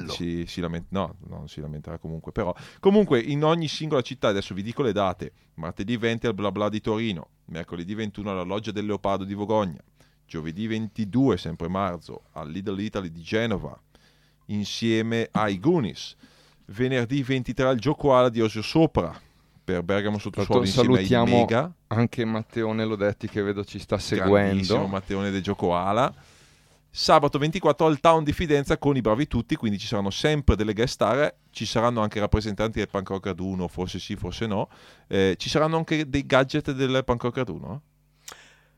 Si, si lamenta, no, non si lamenterà comunque, però. Comunque, in ogni singola città, adesso vi dico le date: martedì 20 al Bla Bla di Torino, mercoledì 21 alla Loggia del Leopardo di Vogogna, giovedì 22, sempre marzo, al Little Italy di Genova, insieme ai Goonies. Venerdì 23 al Gioco Ala di Osio Sopra, per Bergamo insieme ai salutiamo Mega. Anche Matteone Lodetti che vedo ci sta seguendo. Matteone del Gioco Ala. Sabato 24 al Town di Fidenza con i bravi tutti, quindi ci saranno sempre delle guest star, ci saranno anche rappresentanti del Punk Rock Raduno, forse sì, forse no. Eh, ci saranno anche dei gadget del Punk Rock Raduno?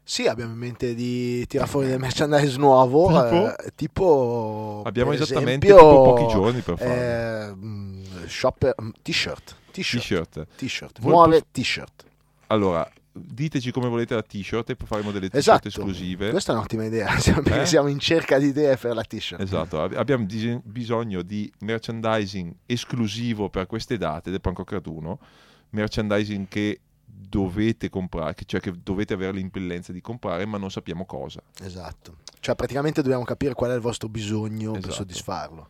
Sì, abbiamo in mente di tirare fuori del merchandise nuovo, Tipo? eh, tipo Abbiamo esattamente esempio, tipo pochi giorni per farlo. eh, mm, shopper- mm, t-shirt, t-shirt, T-shirt. nuove t-shirt. Allora, diteci come volete la t-shirt e poi faremo delle t-shirt Esatto, esclusive. questa è un'ottima idea, siamo, perché Eh? siamo in cerca di idee per la t-shirt. Esatto, ab- abbiamo dis- bisogno di merchandising esclusivo per queste date del Rock Raduno, merchandising che dovete comprare, cioè che dovete avere l'impellenza di comprare, ma non sappiamo cosa. Esatto. Cioè praticamente dobbiamo capire qual è il vostro bisogno per Esatto. soddisfarlo.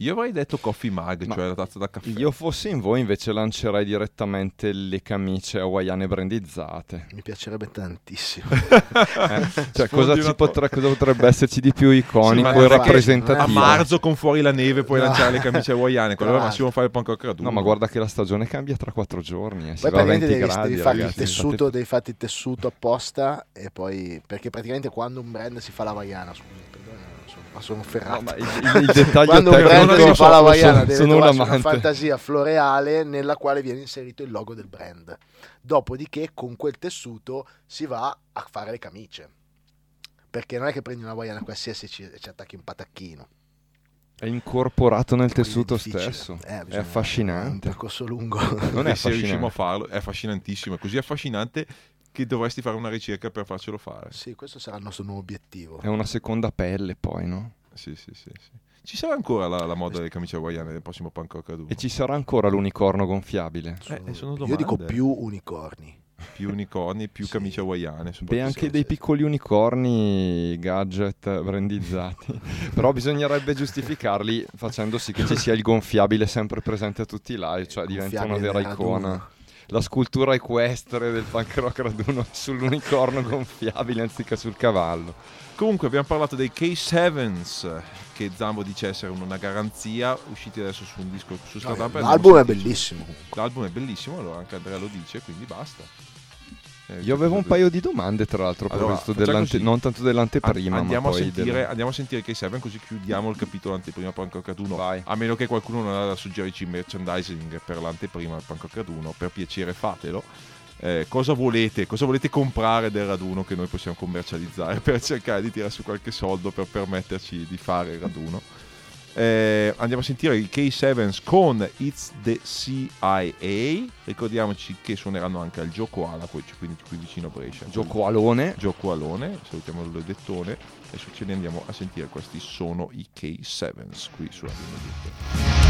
Io avrei detto coffee mug, Ma cioè la tazza da caffè. Io fossi in voi invece lancerei direttamente le camicie hawaiane brandizzate. Mi piacerebbe tantissimo. Eh, Cioè, cosa, po- potre- cosa potrebbe esserci di più iconico ma e A rappresentativo? è marzo con fuori la neve puoi No. lanciare le camicie hawaiane, quello al massimo fare il Punk Rock Raduno. No, ma guarda che la stagione cambia tra quattro giorni. Eh. Si Poi va a 20 praticamente devi, gradi, devi fargli il ragazzi. tessuto, devi farti il tessuto apposta e poi perché praticamente quando un brand si fa la perdone, sono, ma sono ferrato. No, ma il, il- il dettaglio quando un brand tecnico si fa la sono- vaiana deve sono una amante. fantasia floreale nella quale viene inserito il logo del brand. Dopodiché con quel tessuto si va a fare le camicie. Perché non è che prendi una vaiana qualsiasi e ci, ci attacchi un patacchino. È incorporato nel Quindi è tessuto difficile. stesso. Eh, è È un affascinante. percorso lungo. Non è se riusciamo a affascinante. farlo, è affascinantissimo, è così affascinante che dovresti fare una ricerca per farcelo fare. sì, questo sarà il nostro nuovo obiettivo. È una seconda pelle poi, no? Sì, sì, sì, sì. Ci sarà ancora la, la moda delle camicie hawaiane nel prossimo Pancocca 2? E ci sarà ancora l'unicorno gonfiabile? Eh, sono Io dico più unicorni. Più unicorni, più Sì. camicie hawaiane. Beh, proprio anche sì. dei piccoli unicorni gadget brandizzati. Però bisognerebbe giustificarli facendo sì che ci sia il gonfiabile sempre presente a tutti i live, cioè diventa una vera icona. La scultura equestre del punk rock raduno sull'unicorno gonfiabile anziché sul cavallo. Comunque abbiamo parlato dei K7s che Zambo dice essere una garanzia, usciti adesso su un disco su Stardust. L'album è bellissimo. L'album è bellissimo, allora anche Andrea lo dice, quindi basta. Eh, Io avevo un paio di domande tra l'altro Allora, dell'ante- così. non tanto dell'anteprima, An- andiamo, ma a sentire, del- andiamo a sentire K7 così chiudiamo il capitolo anteprima Rock 1 Vai. a meno che qualcuno non ha da suggerirci merchandising per l'anteprima Rock 1 per piacere fatelo Eh, cosa volete cosa volete comprare del raduno che noi possiamo commercializzare per cercare di tirare su qualche soldo per permetterci di fare il raduno Eh, andiamo a sentire i K7s con It's the CIA ricordiamoci che suoneranno anche al Gioco Ala qui- quindi qui vicino a Brescia Gioco alone. Gioco Alone, salutiamo il dettone e ce ne andiamo a sentire questi sono i K7s qui su Radio Mediate.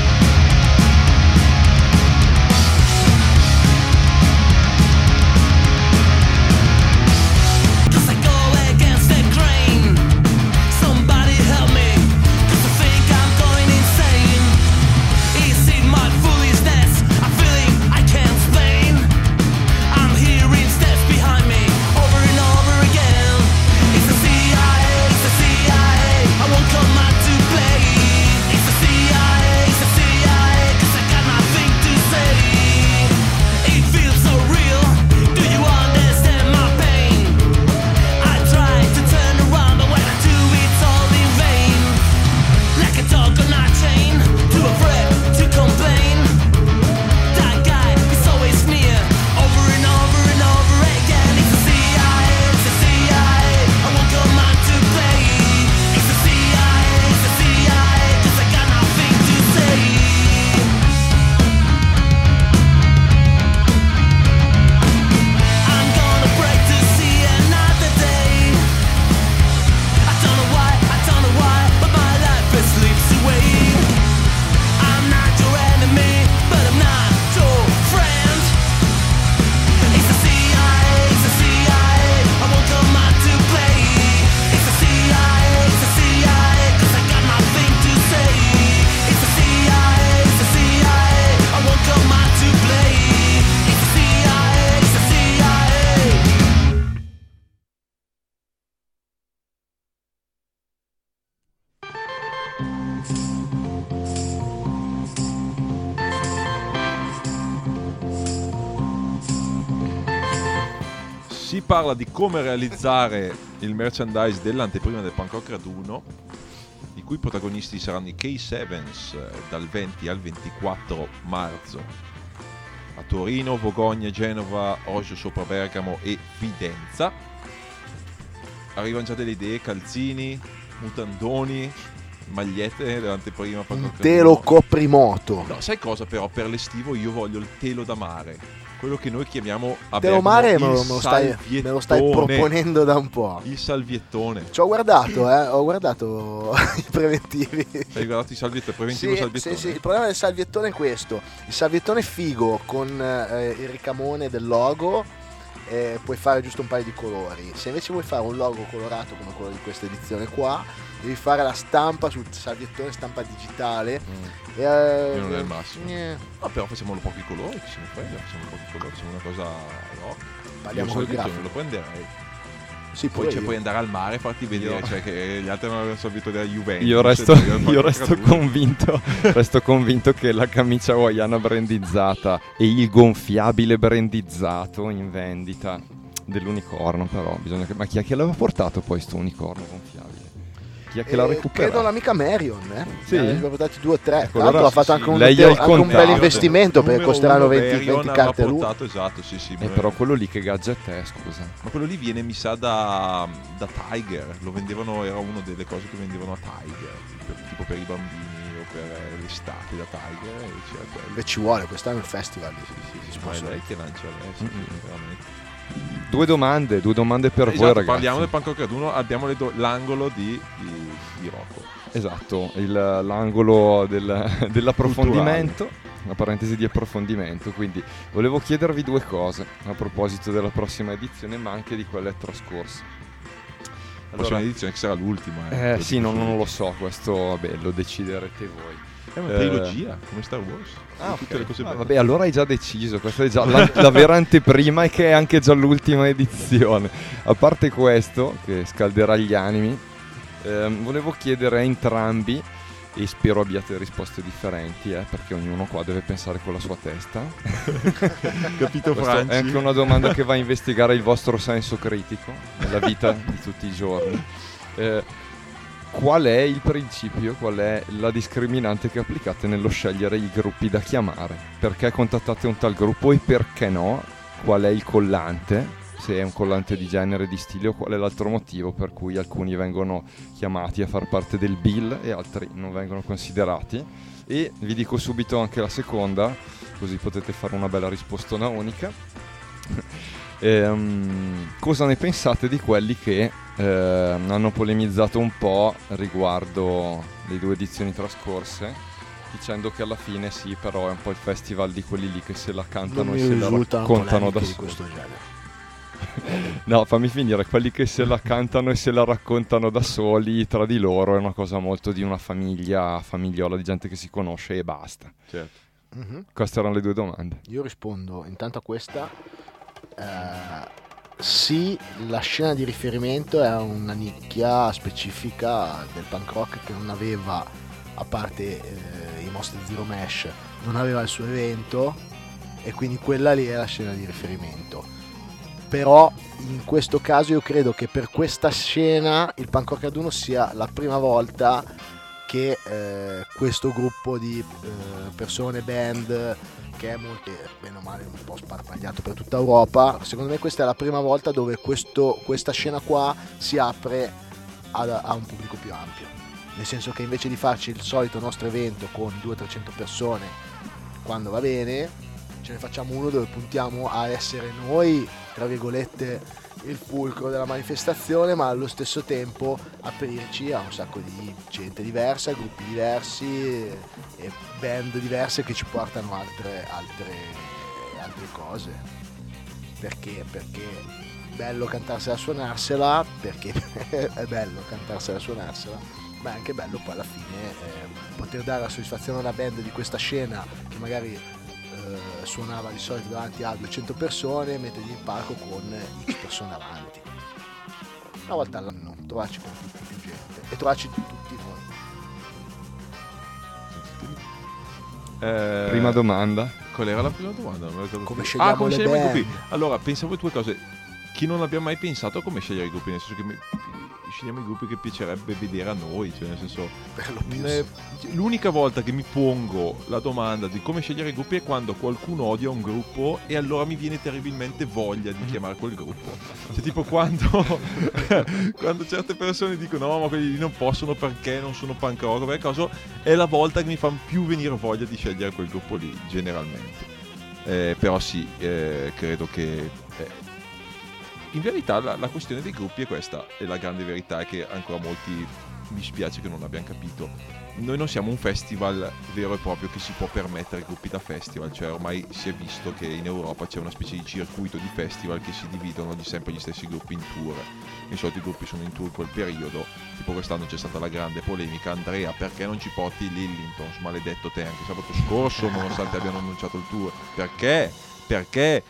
Parla di come realizzare il merchandise dell'anteprima del Punk Rock Raduno, i cui protagonisti saranno i K7s eh, dal 20 al 24 marzo a Torino, Vogogna, Genova, Osio sopra Bergamo e Fidenza. Arrivano già delle idee, calzini, mutandoni, magliette dell'anteprima Un telo coprimoto. No, sai cosa però? Per l'estivo io voglio il telo da mare. Quello che noi chiamiamo a Bergamo mare me lo, stai, me lo stai proponendo da un po'. Il salviettone. Ci ho guardato, eh, ho guardato i preventivi. Hai guardato i salviettoni, preventivo Sì, salviettone? sì, sì, il problema del salviettone è questo. Il salviettone figo con eh, il ricamone del logo eh, puoi fare giusto un paio di colori. Se invece vuoi fare un logo colorato come quello di questa edizione qua, devi fare la stampa sul salviettone, stampa digitale. E, eh, Che non è il massimo. eh, No, però facciamo pochi colori, chi se ne frega, facciamo pochi colori, facciamo una cosa rock. Parliamo col grafico. lo prenderei. Sì, Poi, cioè, io. puoi andare al mare e farti vedere, Io- cioè che gli altri hanno il salviettone della Juventus. Io resto, e il io resto convinto, resto convinto che la camicia hawaiana brandizzata e il gonfiabile brandizzato in vendita dell'unicorno però bisogna che, ma chi è che l'aveva portato poi sto unicorno gonfiabile? Chi è che l'ha Eh, recuperato? Credo l'amica Marion, eh? Sì? Ne aveva portati due o tre. Ecco, Tra l'altro allora ha fatto sì, anche sì. un, Lei anche un contatto. bel investimento perché costeranno uno 20, Varion 20 aveva carte lui. portato, esatto, sì, sì. Eh, però quello lì che gadget è scusa Ma quello lì viene, mi sa, da, da Tiger. Lo vendevano, era una delle cose che vendevano a Tiger. per- tipo per i bambini o per eh, l'estate da Tiger. E c'era quello. Beh, ci vuole, quest'anno il festival si, si, si Ma è sponsor- lei che lancia adesso, Mm-mm. veramente. Due domande, due domande per voi Esatto, ragazzi. parliamo del Pancroc Raduno, abbiamo do- l'angolo di, di, di Rocco. Esatto, il- l'angolo del- dell'approfondimento, una parentesi di approfondimento, quindi volevo chiedervi due cose a proposito della prossima edizione, ma anche di quelle trascorse. La prossima edizione che sarà l'ultima. eh, Lo sì, subito. non lo so, questo vabbè, lo deciderete voi. È una Eh, trilogia, come Star Wars. Ah, tutte ok. le cose Ah, vabbè, allora hai già deciso, questa è già la, la vera anteprima e che è anche già l'ultima edizione. A parte questo, che scalderà gli animi, ehm, volevo chiedere a entrambi, e spero abbiate risposte differenti, eh, perché ognuno qua deve pensare con la sua testa. Capito Franci? è anche una domanda che va a investigare il vostro senso critico nella vita di tutti i giorni. Eh, qual è il principio, qual è la discriminante che applicate nello scegliere i gruppi da chiamare? Perché contattate un tal gruppo e perché no? Qual è il collante? Se è un collante di genere, di stile o qual è l'altro motivo per cui alcuni vengono chiamati a far parte del bill e altri non vengono considerati? E vi dico subito anche la seconda, così potete fare una bella rispostona unica. Ehm, cosa ne pensate di quelli che ehm, hanno polemizzato un po' riguardo le due edizioni trascorse, dicendo che alla fine sì, però è un po' il festival di quelli lì che se la cantano e se la raccontano da soli. No, fammi finire, quelli che se la cantano e se la raccontano da soli tra di loro è una cosa molto di una famiglia, famigliola di gente che si conosce e basta. Certo. Mhm. Queste erano le due domande. Io rispondo intanto a questa. Eh, sì, la scena di riferimento è una nicchia specifica del punk rock che non aveva, a parte eh, i Monster Zero Mesh, non aveva il suo evento e quindi quella lì è la scena di riferimento. Però in questo caso io credo che per questa scena il punk rock ad uno sia la prima volta che eh, questo gruppo di eh, persone, band, che è molto, eh, bene o male, un po' sparpagliato per tutta Europa, secondo me questa è la prima volta dove questo- questa scena qua si apre ad- a un pubblico più ampio. Nel senso che invece di farci il solito nostro evento con 200-300 persone quando va bene, ce ne facciamo uno dove puntiamo a essere noi, tra virgolette, il fulcro della manifestazione, ma allo stesso tempo aprirci a un sacco di gente diversa, gruppi diversi e, band diverse che ci portano altre, altre, altre cose. Perché? Perché è bello cantarsela e suonarsela, perché è bello cantarsela e suonarsela, ma è anche bello poi alla fine eh, poter dare la soddisfazione a una band di questa scena che magari eh, suonava di solito davanti a 200 persone, mettergli in palco con X persone avanti. Una volta all'anno, trovarci con tutti più gente e trovarci tutti noi. Eh, Prima domanda. Qual era la prima domanda? Come più. scegliamo ah, come le scegliamo i gruppi? Allora, pensavo due cose. Chi non abbia mai pensato a come scegliere i gruppi, nel senso che mi- scegliamo i gruppi che piacerebbe vedere a noi, cioè nel senso Ne- L'unica volta che mi pongo la domanda di come scegliere i gruppi è quando qualcuno odia un gruppo e allora mi viene terribilmente voglia di chiamare quel gruppo. Cioè, tipo quando, quando certe persone dicono no, ma quelli lì non possono perché non sono punk rock, per caso è la volta che mi fa più venire voglia di scegliere quel gruppo lì, generalmente. Eh, però sì, eh, credo che... eh, in verità la, la questione dei gruppi è questa, e la grande verità è che ancora molti mi spiace che non abbiano capito. Noi non siamo un festival vero e proprio che si può permettere gruppi da festival, cioè ormai si è visto che in Europa c'è una specie di circuito di festival che si dividono di sempre gli stessi gruppi in tour. Di solito i gruppi sono in tour in quel periodo, tipo quest'anno c'è stata la grande polemica, Andrea perché non ci porti Lillingtons, maledetto te anche sabato scorso nonostante abbiano annunciato il tour, perché? Perché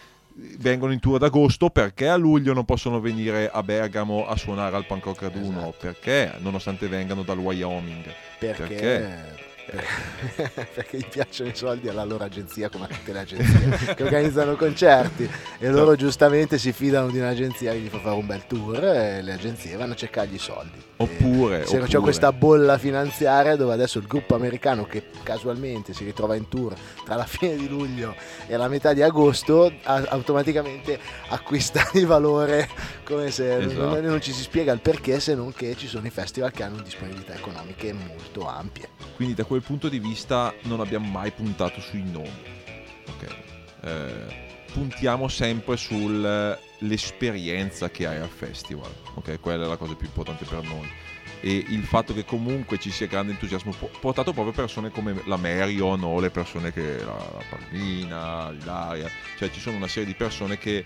vengono in tour ad agosto perché a luglio non possono venire a Bergamo a suonare al Punk Rock Raduno Esatto. perché nonostante vengano dal Wyoming perché, Perché? perché gli piacciono i soldi alla loro agenzia come a tutte le agenzie che organizzano concerti. E loro giustamente si fidano di un'agenzia che gli fa fare un bel tour e le agenzie vanno a cercargli i soldi. Oppure- se non c'è oppure- questa bolla finanziaria dove adesso il gruppo americano che casualmente si ritrova in tour tra la fine di luglio e la metà di agosto automaticamente acquista di valore come se non- Esatto. non ci si spiega il perché se non che ci sono i festival che hanno disponibilità economiche molto ampie. Quindi da quel punto di vista non abbiamo mai puntato sui nomi ok Eh, puntiamo sempre sull'esperienza che hai al festival, ok? Quella è la cosa più importante per noi. E il fatto che comunque ci sia grande entusiasmo po- portato proprio persone come la Marion o le persone che la, la Palmina, l'Ilaria, cioè ci sono una serie di persone che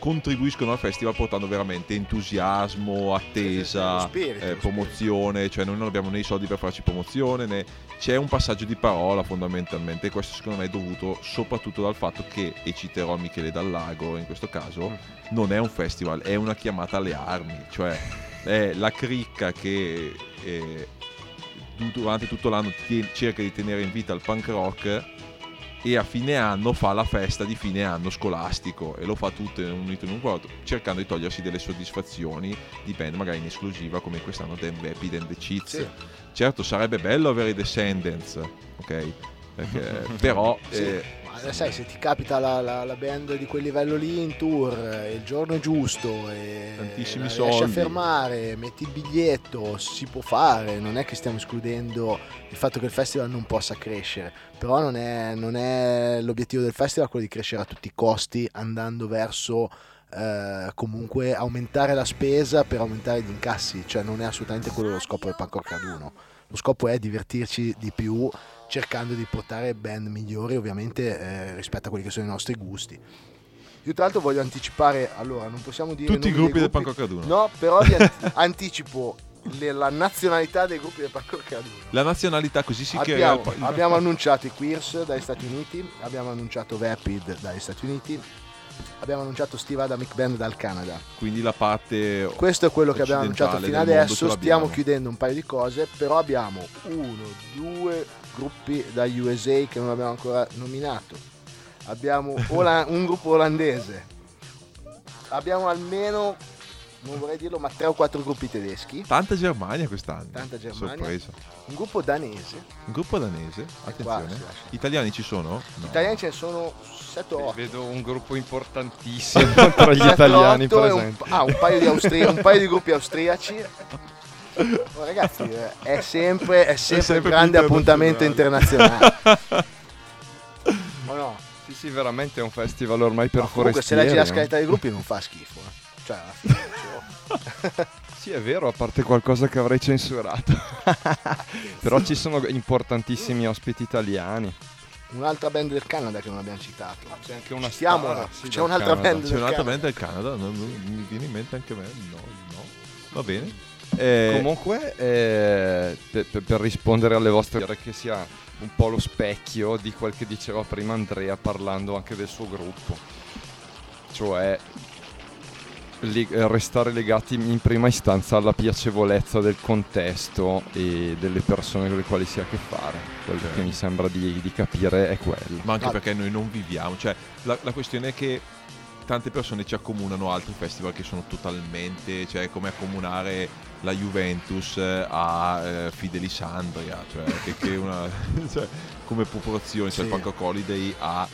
contribuiscono al festival portando veramente entusiasmo, attesa, spirito, eh, promozione, cioè noi non abbiamo né i soldi per farci promozione né c'è un passaggio di parola fondamentalmente e questo secondo me è dovuto soprattutto dal fatto che, e citerò Michele Dallago in questo caso, non è un festival, è una chiamata alle armi, cioè è la cricca che eh, du- durante tutto l'anno cerca di tenere in vita il punk rock e a fine anno fa la festa di fine anno scolastico e lo fa tutto in un unito in un quarto cercando di togliersi delle soddisfazioni di band magari in esclusiva come quest'anno Dan Vapid and the Cheats. Sì. certo sarebbe bello avere i Descendants ok? Perché- però Sì, eh, ma sai, se ti capita la, la- la band di quel livello lì in tour, eh, il giorno è giusto e Tantissimi la riesci a soldi. fermare, metti il biglietto, si può fare, non è che stiamo escludendo il fatto che il festival non possa crescere, però non è, non è l'obiettivo del festival quello di crescere a tutti i costi andando verso eh, comunque aumentare la spesa per aumentare gli incassi, cioè non è assolutamente quello lo scopo del Punk Rock Raduno. Lo scopo è divertirci di più cercando di portare band migliori ovviamente eh, rispetto a quelli che sono i nostri gusti. Io tra l'altro voglio anticipare, allora non possiamo dire tutti i gruppi del Punk Rock Raduno No, però vi an- anticipo le- la nazionalità dei gruppi del Punk Rock Raduno. la nazionalità così si Abbiamo, il- abbiamo annunciato i Queers dagli Stati Uniti, abbiamo annunciato Vapid dagli Stati Uniti, abbiamo annunciato Steve Adamic Band dal Canada. quindi la parte Questo è quello che abbiamo annunciato fino adesso. Stiamo chiudendo un paio di cose, però abbiamo uno, due gruppi da USA che non abbiamo ancora nominato. Abbiamo un gruppo olandese. Abbiamo almeno, non vorrei dirlo, ma tre o quattro gruppi tedeschi. tanta Germania quest'anno Tanta Germania. sorpresa Un gruppo danese. un gruppo danese qua attenzione lascia. italiani ci sono? No. Italiani ce ne sono 7 o 8. Vedo un gruppo importantissimo tra gli italiani presenti. Un, ah, un paio di, austri- un paio di gruppi austriaci. Oh, ragazzi, eh, è sempre, è sempre, sempre un grande appuntamento internazionale. O no? Sì, sì, veramente è un festival ormai per Ma comunque, se forestieri. leggi la scaletta dei gruppi non fa schifo. eh. Cioè, alla fine, dicevo, Sì, è vero, a parte qualcosa che avrei censurato. Però ci sono importantissimi ospiti italiani. un'altra band del Canada che non abbiamo citato. C'è anche una siamo star, ora. sì, C'è un'altra Canada. band c'è del un'altra Canada. band del Canada non- non- mi viene in mente anche a me no, no. va bene Eh, Comunque, eh, per, per- per rispondere alle vostre dire che sia un po' lo specchio di quel che diceva prima Andrea parlando anche del suo gruppo. Cioè li- eh, restare legati in prima istanza alla piacevolezza del contesto e delle persone con le quali si ha a che fare. Quello Ok. che mi sembra di, di capire è quello. ma anche No. perché noi non viviamo cioè la, la questione è che tante persone ci accomunano altri festival che sono totalmente cioè come accomunare la Juventus eh, a eh, Fidelisandria cioè che, che una cioè, come proporzione cioè Sì. il Punk Rock Holiday ha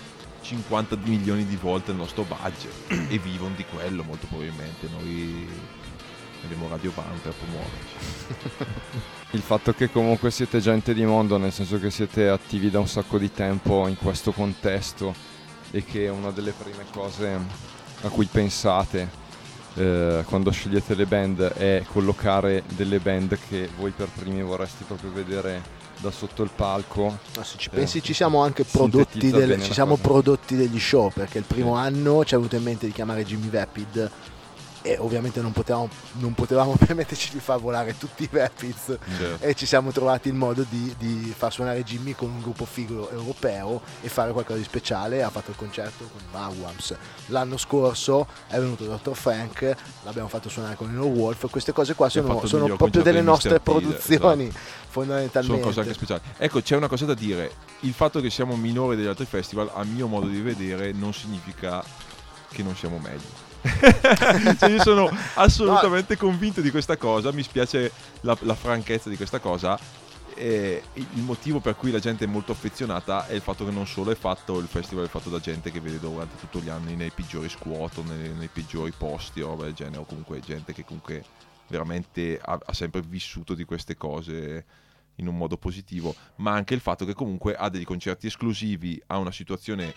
50 milioni di volte il nostro budget. E vivono di quello molto probabilmente. Noi abbiamo Radio Band per promuoverci Il fatto che comunque siete gente di mondo, nel senso che siete attivi da un sacco di tempo in questo contesto e che una delle prime cose a cui pensate eh, quando scegliete le band è collocare delle band che voi per primi vorreste proprio vedere da sotto il palco. Ma se ci Eh, pensi ci siamo anche prodotti, del- ci siamo prodotti degli show perché il primo anno ci è venuto in mente di chiamare Jimmy Vapid e ovviamente non potevamo, non potevamo permetterci di far volare tutti i Vapids e ci siamo trovati il modo di, di far suonare Jimmy con un gruppo figo europeo e fare qualcosa di speciale. Ha fatto il concerto con i Magwams. L'anno scorso è venuto Dr. Frank, l'abbiamo fatto suonare con i No Wolf. Queste cose qua sono, sono proprio delle nostre produzioni, sono fondamentalmente. cose anche speciali. Ecco, c'è una cosa da dire. Il fatto che siamo minori degli altri festival, a mio modo di vedere, non significa che non siamo meglio. Cioè, io sono assolutamente convinto di questa cosa. Mi spiace la, la franchezza di questa cosa. E il motivo per cui la gente è molto affezionata è il fatto che non solo è fatto il festival è fatto da gente che vede durante tutto gli anni nei peggiori scuoto, nei, nei peggiori posti o roba del genere, o comunque gente che comunque veramente ha, ha sempre vissuto di queste cose in un modo positivo, ma anche il fatto che comunque ha dei concerti esclusivi, ha una situazione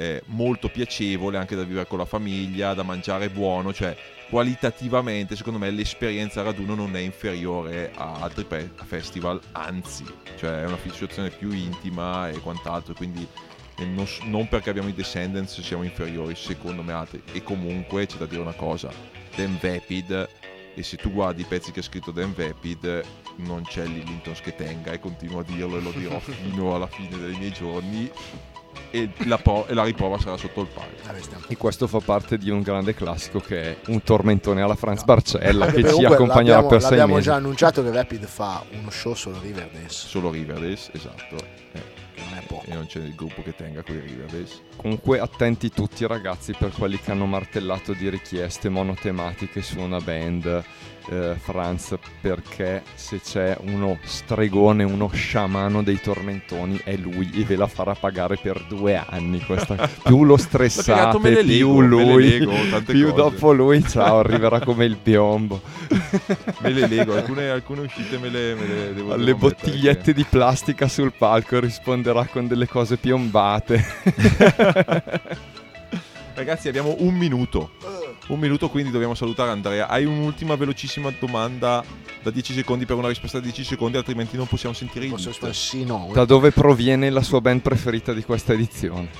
eh, molto piacevole anche da vivere con la famiglia, da mangiare buono, cioè qualitativamente secondo me l'esperienza raduno non è inferiore a altri pe- festival, anzi, cioè è una situazione più intima e quant'altro, quindi non, non perché abbiamo i Descendants siamo inferiori secondo me altri e comunque c'è da dire una cosa, Dan Vapid e se tu guardi i pezzi che ha scritto Dan Vapid non c'è Lillington che tenga e continuo a dirlo e lo dirò fino alla fine dei miei giorni e la, po- e la riprova sarà sotto il palco. E questo fa parte di un grande classico che è un tormentone alla Franz Barcella che ci accompagnerà per sei mesi. già annunciato che Rapid fa uno show solo Riverdance, Solo Riverdale, esatto. E non c'è il gruppo che tenga quei Riverdale. Comunque attenti tutti ragazzi per quelli che hanno martellato di richieste monotematiche su una band eh, Franz perché se c'è uno stregone, uno sciamano dei tormentoni è lui e ve la farà pagare per due anni questa. più lo stressate le più lego, le lui lego, più cose. dopo lui ciao arriverà come il piombo Me le lego, alcune, alcune uscite me le, me le devo ammettere bottigliette che- di plastica sul palco risponderà con delle cose piombate Ragazzi, abbiamo un minuto. Un minuto, quindi dobbiamo salutare Andrea. Hai un'ultima velocissima domanda da 10 secondi per una risposta di 10 secondi, altrimenti non possiamo sentire il Posso rispondere sì, no. da dove proviene la sua band preferita di questa edizione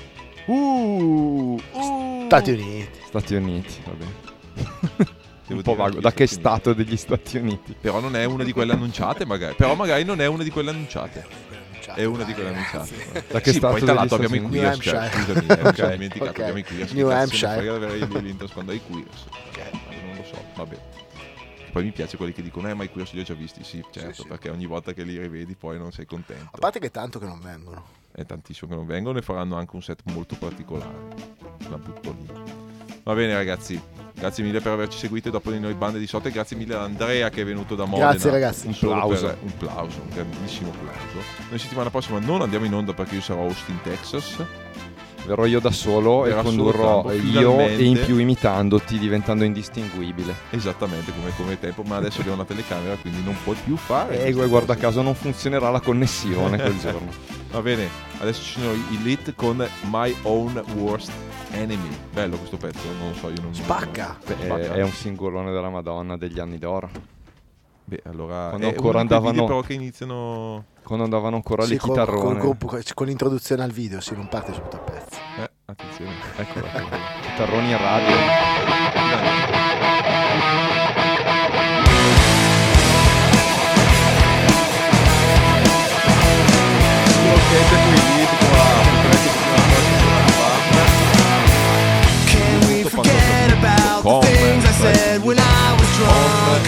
Uh, uh. Stati Uniti. Stati Uniti va bene un po' vago da che Stati Uniti. stato degli Stati Uniti Però non è una di quelle annunciate, magari. Però magari non è una di quelle annunciate. È una di quelle Dai, annunciate. Da che sì, stato poi tra l'altro abbiamo i? Queers, cioè, New scusami, eh, mi Ok. sono dimenticato, Ok. abbiamo i Queers. New Hampshire. di avere i Lillingtons quando hai i Queers? Ok. Ma non lo so, vabbè. Poi mi piace quelli che dicono, eh ma i Queers li ho già visti, sì, certo, sì. perché ogni volta che li rivedi poi non sei contento. A parte che è tanto che non vengono. È tantissimo che non vengono e faranno anche un set molto particolare. La butto lì. Va bene ragazzi, grazie mille per averci seguito dopo di noi bande di sotto e grazie mille ad Andrea che è venuto da Modena. Grazie, ragazzi. Un Applauso. per- un plauso, un grandissimo plauso. Noi settimana prossima non andiamo in onda perché io sarò a Austin, Texas. verrò io da solo Verrà e condurrò io e in più imitandoti diventando indistinguibile Esattamente come, come tempo, ma adesso abbiamo una telecamera quindi non può più fare. e guarda cose. caso non funzionerà la connessione quel giorno Va bene, adesso ci sono i Lit con My Own Worst Enemy. Bello questo pezzo, non lo so, io non Spacca. Beh, è, Spacca. è un singolone della Madonna degli anni d'oro Beh, allora Quando è ancora andavano- video però che iniziano quando andavano ancora Sì, le con, chitarrone col gruppo- con l'introduzione al video, sì, non parte subito a pezzi. eh, attenzione. ecco chitarroni a radio Can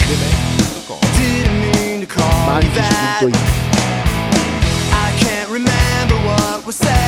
Didn't mean to call you that. I can't remember what was said.